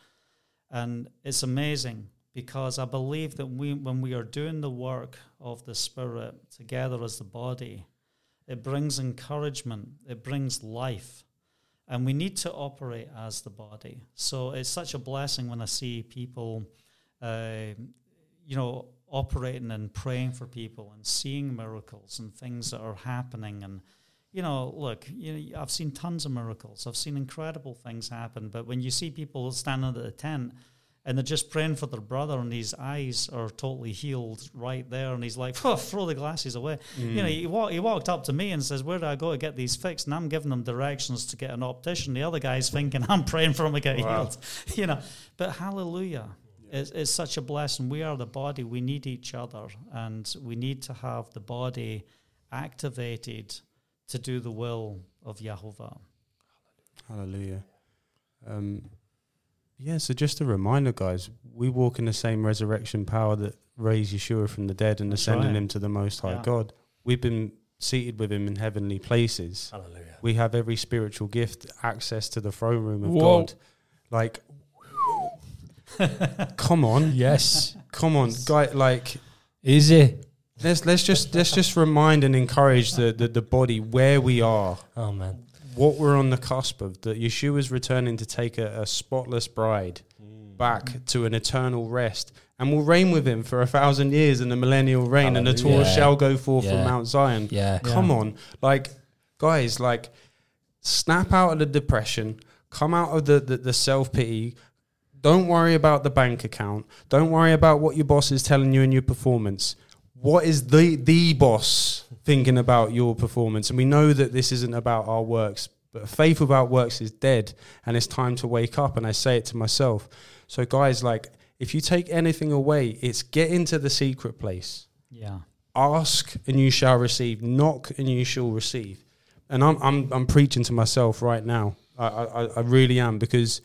C: And it's amazing because I believe that we, when we are doing the work of the Spirit together as the body, it brings encouragement, it brings life. And we need to operate as the body. So it's such a blessing when I see people, uh, you know, operating and praying for people and seeing miracles and things that are happening. And, you know, look, you know, I've seen tons of miracles, I've seen incredible things happen. But when you see people standing at the tent, and they're just praying for their brother, and his eyes are totally healed right there. And he's like, oh, throw the glasses away. You know, he, wa- he walked up to me and says, Where do I go to get these fixed? And I'm giving him directions to get an optician. The other guy's thinking, I'm praying for him to get
A: Wow.
C: healed. You know, but hallelujah. It's, it's such a blessing. We are the body. We need each other. And we need to have the body activated to do the will of Jehovah.
A: Hallelujah. Um, yeah, so just a reminder, guys, we walk in the same resurrection power that raised Yeshua from the dead and
C: That's
A: ascended
C: right.
A: him to the Most High
C: Yeah.
A: God. We've been seated with him in heavenly places.
D: Hallelujah.
A: We have every spiritual gift, access to the throne room of
B: Whoa.
A: God. Like, come on,
B: Yes.
A: come on, guy. Like,
B: Is it?
A: let's let's just let's just remind and encourage the, the the body where we are
D: Oh man.
A: What we're on the cusp of that Yeshua is returning to take a, a spotless bride mm. back to an eternal rest and will reign with him for a thousand years in the millennial reign and the
D: Hallelujah.
A: Torah
B: Yeah.
A: shall go forth from Mount Zion.
B: Yeah.
A: Come on. Like, guys, like, snap out of the depression, come out of the, the, the self pity. Don't worry about the bank account. Don't worry about what your boss is telling you in your performance. What is the the boss thinking about your performance? And we know that this isn't about our works, but faith without works is dead, and it's time to wake up. And I say it to myself. So, guys, like, if you take anything away, it's get into the secret place
C: Yeah.
A: ask and you shall receive knock and you shall receive and i'm i'm, I'm preaching to myself right now I, I I really am because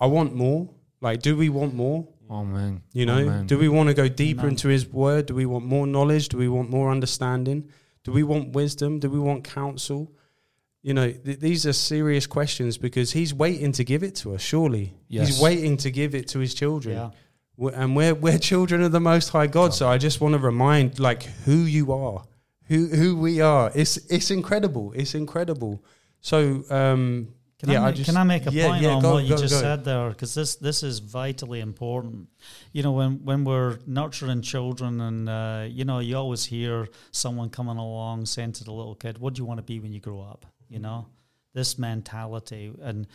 A: i want more like do we want more
B: Oh man.
A: you know
B: Amen.
A: do we want to go deeper
C: Amen.
A: into his word do we want more knowledge do we want more understanding do we want wisdom do we want counsel you know th- these are serious questions because he's waiting to give it to us surely
B: Yes.
A: he's waiting to give it to his children
C: Yeah.
A: we're- and we're we're children of the Most High God. So I just want to remind, like, who you are, who who we are. It's it's incredible. It's incredible. So um,
C: Can,
A: yeah,
C: I,
A: I
C: make,
A: just
C: can I make a
A: yeah,
C: point
A: yeah,
C: on
A: go,
C: what you just
A: go.
C: said there? Because this this is vitally important. You know, when when we're nurturing children, and uh, you know, you always hear someone coming along saying to the little kid, "What do you want to be when you grow up?" You know, this mentality, and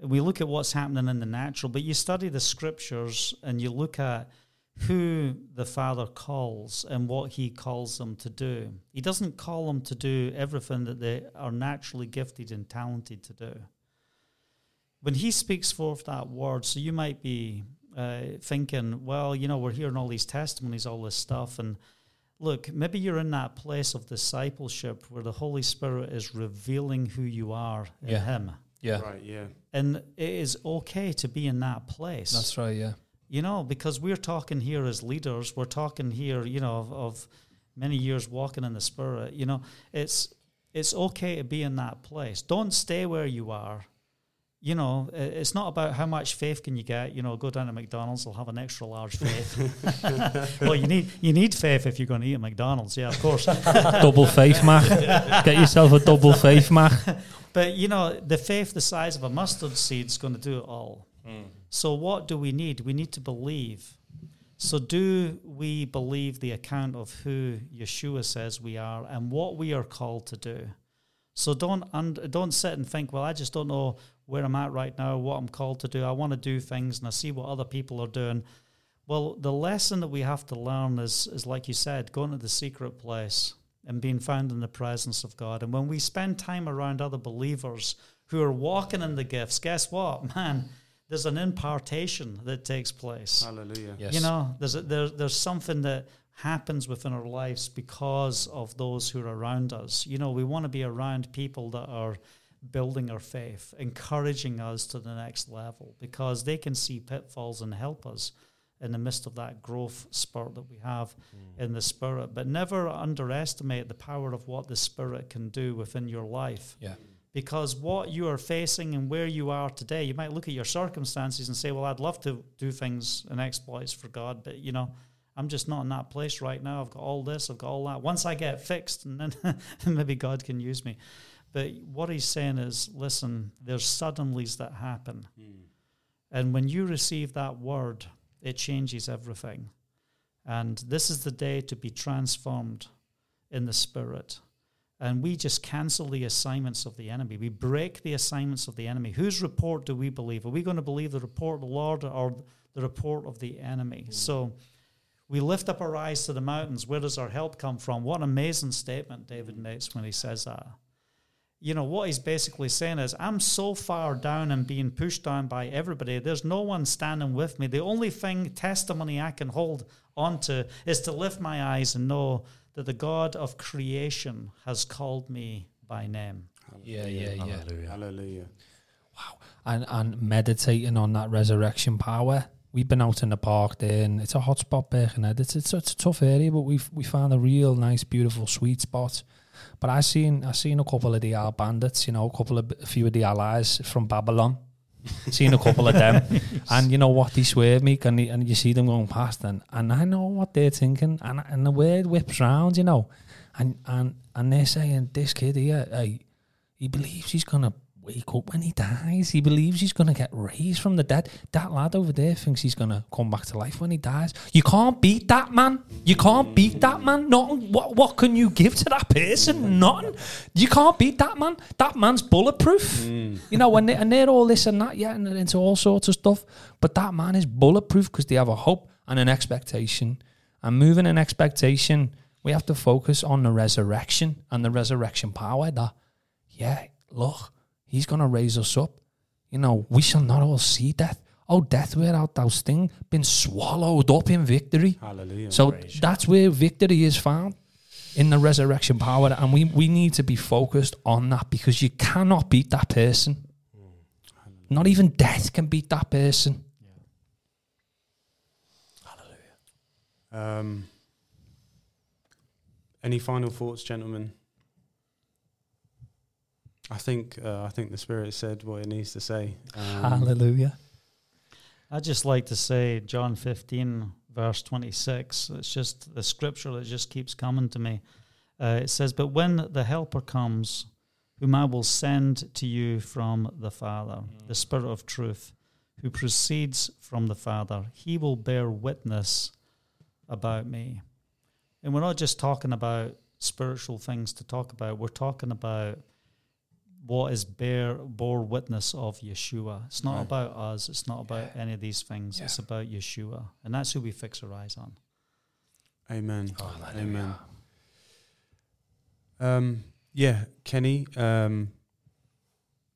C: we look at what's happening in the natural, but you study the scriptures and you look at who the Father calls and what He calls them to do. He doesn't call them to do everything that they are naturally gifted and talented to do. When He speaks forth that word, so you might be uh, thinking, well, you know, we're hearing all these testimonies, all this stuff, and look, maybe you're in that place of discipleship where the Holy Spirit is revealing who you are in
B: Yeah.
C: Him.
B: Yeah.
A: right, yeah,
C: And it is okay to be in that place
B: That's right. Yeah.
C: you know, because we're talking here as leaders, we're talking here, you know, of, of many years walking in the spirit. You know, it's it's okay to be in that place. Don't stay where you are. You know, it's not about how much faith can you get. You know, go down to McDonald's, they'll have an extra large faith. well, you need you need faith if you're going to eat at McDonald's. Yeah, of course.
B: double faith, Mac. Get yourself a double faith, Mac.
C: But you know, the faith the size of a mustard seed is going to do it all. Mm. So what do we need? We need to believe. So do we believe the account of who Yeshua says we are and what we are called to do? So don't und- don't sit and think, well, I just don't know where I'm at right now, what I'm called to do. I want to do things and I see what other people are doing. Well, the lesson that we have to learn is, is like you said, going to the secret place and being found in the presence of God. And when we spend time around other believers who are walking in the gifts, guess what, man? There's an impartation that takes place.
A: Hallelujah.
B: Yes.
C: You know, there's a, there, there's something that happens within our lives because of those who are around us. You know, we want to be around people that are building our faith, encouraging us to the next level because they can see pitfalls and help us in the midst of that growth spurt that we have hmm. in the spirit. But never underestimate the power of what the spirit can do within your life
B: Yeah.
C: because what you are facing and where you are today, you might look at your circumstances and say, "Well, I'd love to do things and exploits for God, but you know, I'm just not in that place right now. I've got all this, I've got all that. Once I get fixed, and then maybe God can use me." But what he's saying is, listen, there's suddenlies that happen, hmm. and when you receive that word, it changes everything. And this is the day to be transformed in the spirit and we just cancel the assignments of the enemy. We break the assignments of the enemy. Whose report do we believe? Are we going to believe the report of the Lord or the report of the enemy? Hmm. So we lift up our eyes to the mountains. Where does our help come from? What an amazing statement David hmm. makes when he says that. You know, what he's basically saying is, I'm so far down and being pushed down by everybody. There's no one standing with me. The only thing, testimony I can hold onto is to lift my eyes and know that the God of creation has called me by name.
B: Yeah, yeah, yeah.
D: Hallelujah.
A: Hallelujah.
B: and and meditating on that resurrection power. We've been out in the park there, and it's a hot spot, Birkenhead. It's, it's it's a tough area, but we've we found a real nice, beautiful, sweet spot. But I seen I seen a couple of the our bandits, you know, a couple of a few of the allies from Babylon. seen a couple of them, and you know what? They swerve me, and, and you see them going past, and, and I know what they're thinking, and and the word whips round, you know, and and and they're saying this kid here, hey, he believes he's gonna wake up when he dies. He believes he's gonna get raised from the dead. That lad over there thinks he's gonna come back to life when he dies. You can't beat that man. You can't beat that man. Nothing. What what can you give to that person? Nothing. You can't beat that man. That man's bulletproof. Mm. You know, and they, and they're all this and that, yeah, and into all sorts of stuff. But that man is bulletproof because they have a hope and an expectation. And moving an expectation, we have to focus on the resurrection and the resurrection power. That yeah, look, he's going to raise us up. You know, we shall not all see death. Oh, death, where art thou sting? Been swallowed up in victory.
A: Hallelujah.
B: So that's where victory is found in the resurrection power. And we, we need to be focused on that because you cannot beat that person. Not even death can beat that person. Hallelujah.
A: Um, any final thoughts, gentlemen? I think uh, I think the Spirit said what it needs to say. Um,
B: Hallelujah.
C: I'd just like to say John 15, verse 26. It's just the scripture that just keeps coming to me. Uh, it says, But when the Helper comes, whom I will send to you from the Father, the Spirit of truth, who proceeds from the Father, he will bear witness about me. And we're not just talking about spiritual things to talk about, we're talking about what is bear bore witness of Yeshua. It's not
A: Right.
C: about us. It's not about any of these things. It's about Yeshua, and that's who we fix our eyes on.
A: Amen. Amen. Um, yeah, Kenny. Um,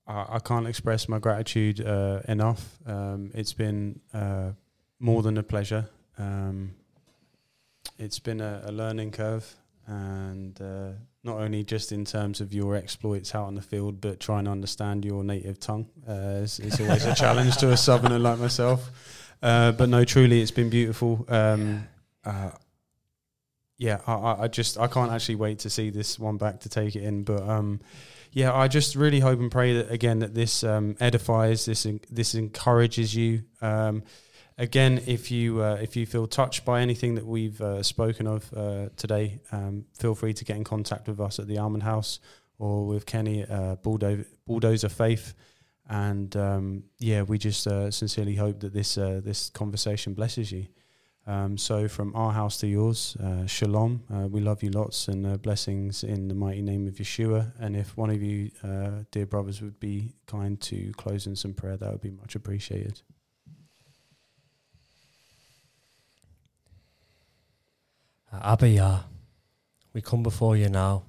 A: I, I can't express my gratitude uh, enough. Um, it's been uh, more than a pleasure. Um, it's been a, a learning curve, and uh, not only just in terms of your exploits out on the field, but trying to understand your native tongue uh, is, is always a challenge to a southerner like myself. Uh, but no, truly, it's been beautiful. Um, uh, yeah, I- I, just I can't actually wait to see this one back to take it in. But um, yeah, I just really hope and pray that again that this um, edifies, this this encourages you. Um, again, if you uh, if you feel touched by anything that we've uh, spoken of uh, today, um, feel free to get in contact with us at the Almond House or with Kenny uh, Bulldo- Bulldozer Faith. And um, yeah, we just uh, sincerely hope that this uh, this conversation blesses you. Um, so, from our house to yours, uh, shalom. We love you lots and blessings in the mighty name of Yeshua. And if one of you, dear brothers, would be kind to close in some prayer, that would be much appreciated.
D: Abba Yah, we come before you now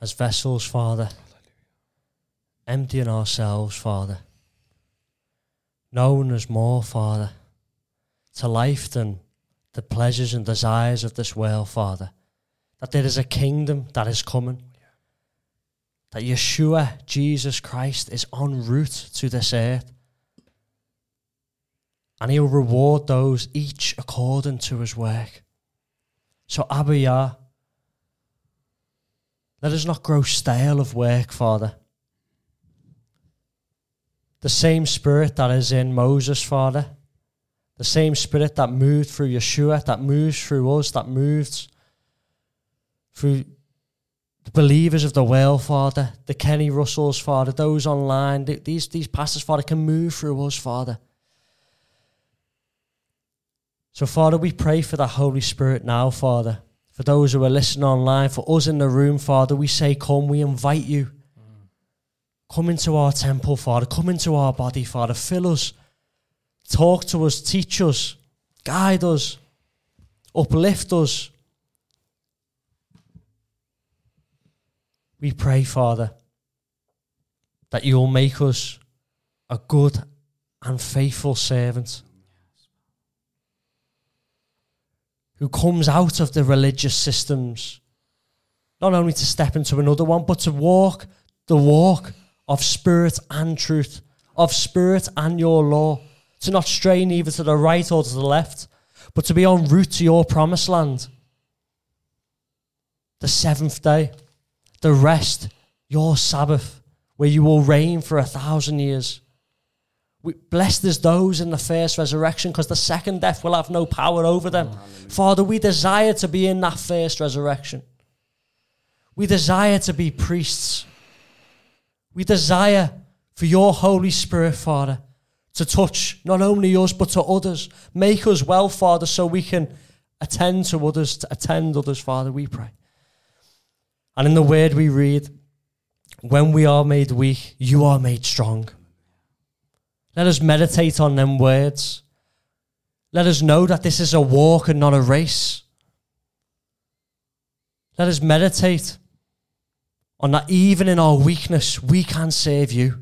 D: as vessels, Father, emptying ourselves, Father, known as more, Father, to life than the pleasures and desires of this world, Father. That there is a kingdom that is coming. Oh, that Yeshua, Jesus Christ, is en route to this earth. And he'll reward those each according to his work. So, Abba Yah, let us not grow stale of work, Father. The same spirit that is in Moses, Father, the same spirit that moved through Yeshua, that moves through us, that moves through the believers of the world, Father, the Kenny Russells, Father, those online, th- these, these pastors, Father, can move through us, Father. So, Father, we pray for the Holy Spirit now, Father. For those who are listening online, for us in the room, Father, we say, Come, we invite you. Come into our temple, Father. Come into our body, Father. Fill us. Talk to us. Teach us. Guide us. Uplift us. We pray, Father, that you'll make us a good and faithful servant. Who comes out of the religious systems, not only to step into another one, but to walk the walk of spirit and truth, of spirit and your law, to not stray neither to the right or to the left, but to be en route to your promised land. The seventh day, the rest, your Sabbath, where you will reign for a thousand years. We, blessed is those in the first resurrection because the second death will have no power over them. Oh, Father, we desire to be in that first resurrection. We desire to be priests. We desire for your Holy Spirit, Father, to touch not only us but to others. Make us well, Father, so we can attend to others, to attend others, Father, we pray. And in the word we read, when we are made weak, you are made strong. Let us meditate on them words. Let us know that this is a walk and not a race. Let us meditate on that even in our weakness, we can save you.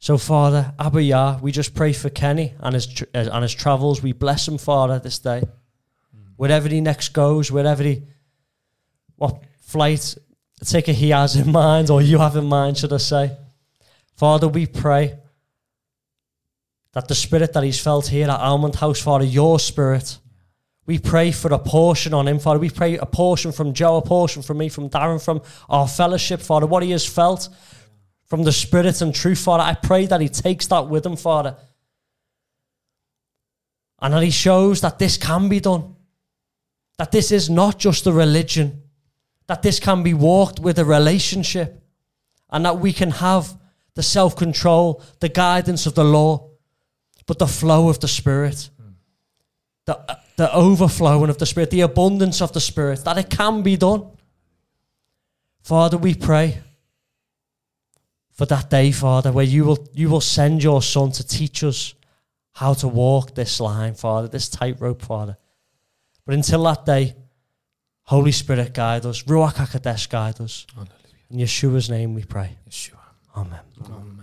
D: So, Father, Abba Yah, we just pray for Kenny and his, uh, and his travels. We bless him, Father, this day. Wherever he next goes, wherever he, what flight ticket he has in mind, or you have in mind, should I say. Father, we pray that the spirit that he's felt here at Almond House, Father, your spirit, we pray for a portion on him, Father. We pray a portion from Joe, a portion from me, from Darren, from our fellowship, Father, what he has felt from the spirit and truth, Father. I pray that he takes that with him, Father. And that he shows that this can be done. That this is not just a religion. That this can be walked with a relationship. And that we can have the self control, the guidance of the law, but the flow of the Spirit, the, uh, the overflowing of the Spirit, the abundance of the Spirit, that it can be done. Father, we pray for that day, Father, where you will, you will send your Son to teach us how to walk this line, Father, this tightrope, Father. But until that day, Holy Spirit, guide us. Ruach HaKodesh, guide us. In Yeshua's name we pray.
B: Yeshua.
D: Amen.
B: Amen.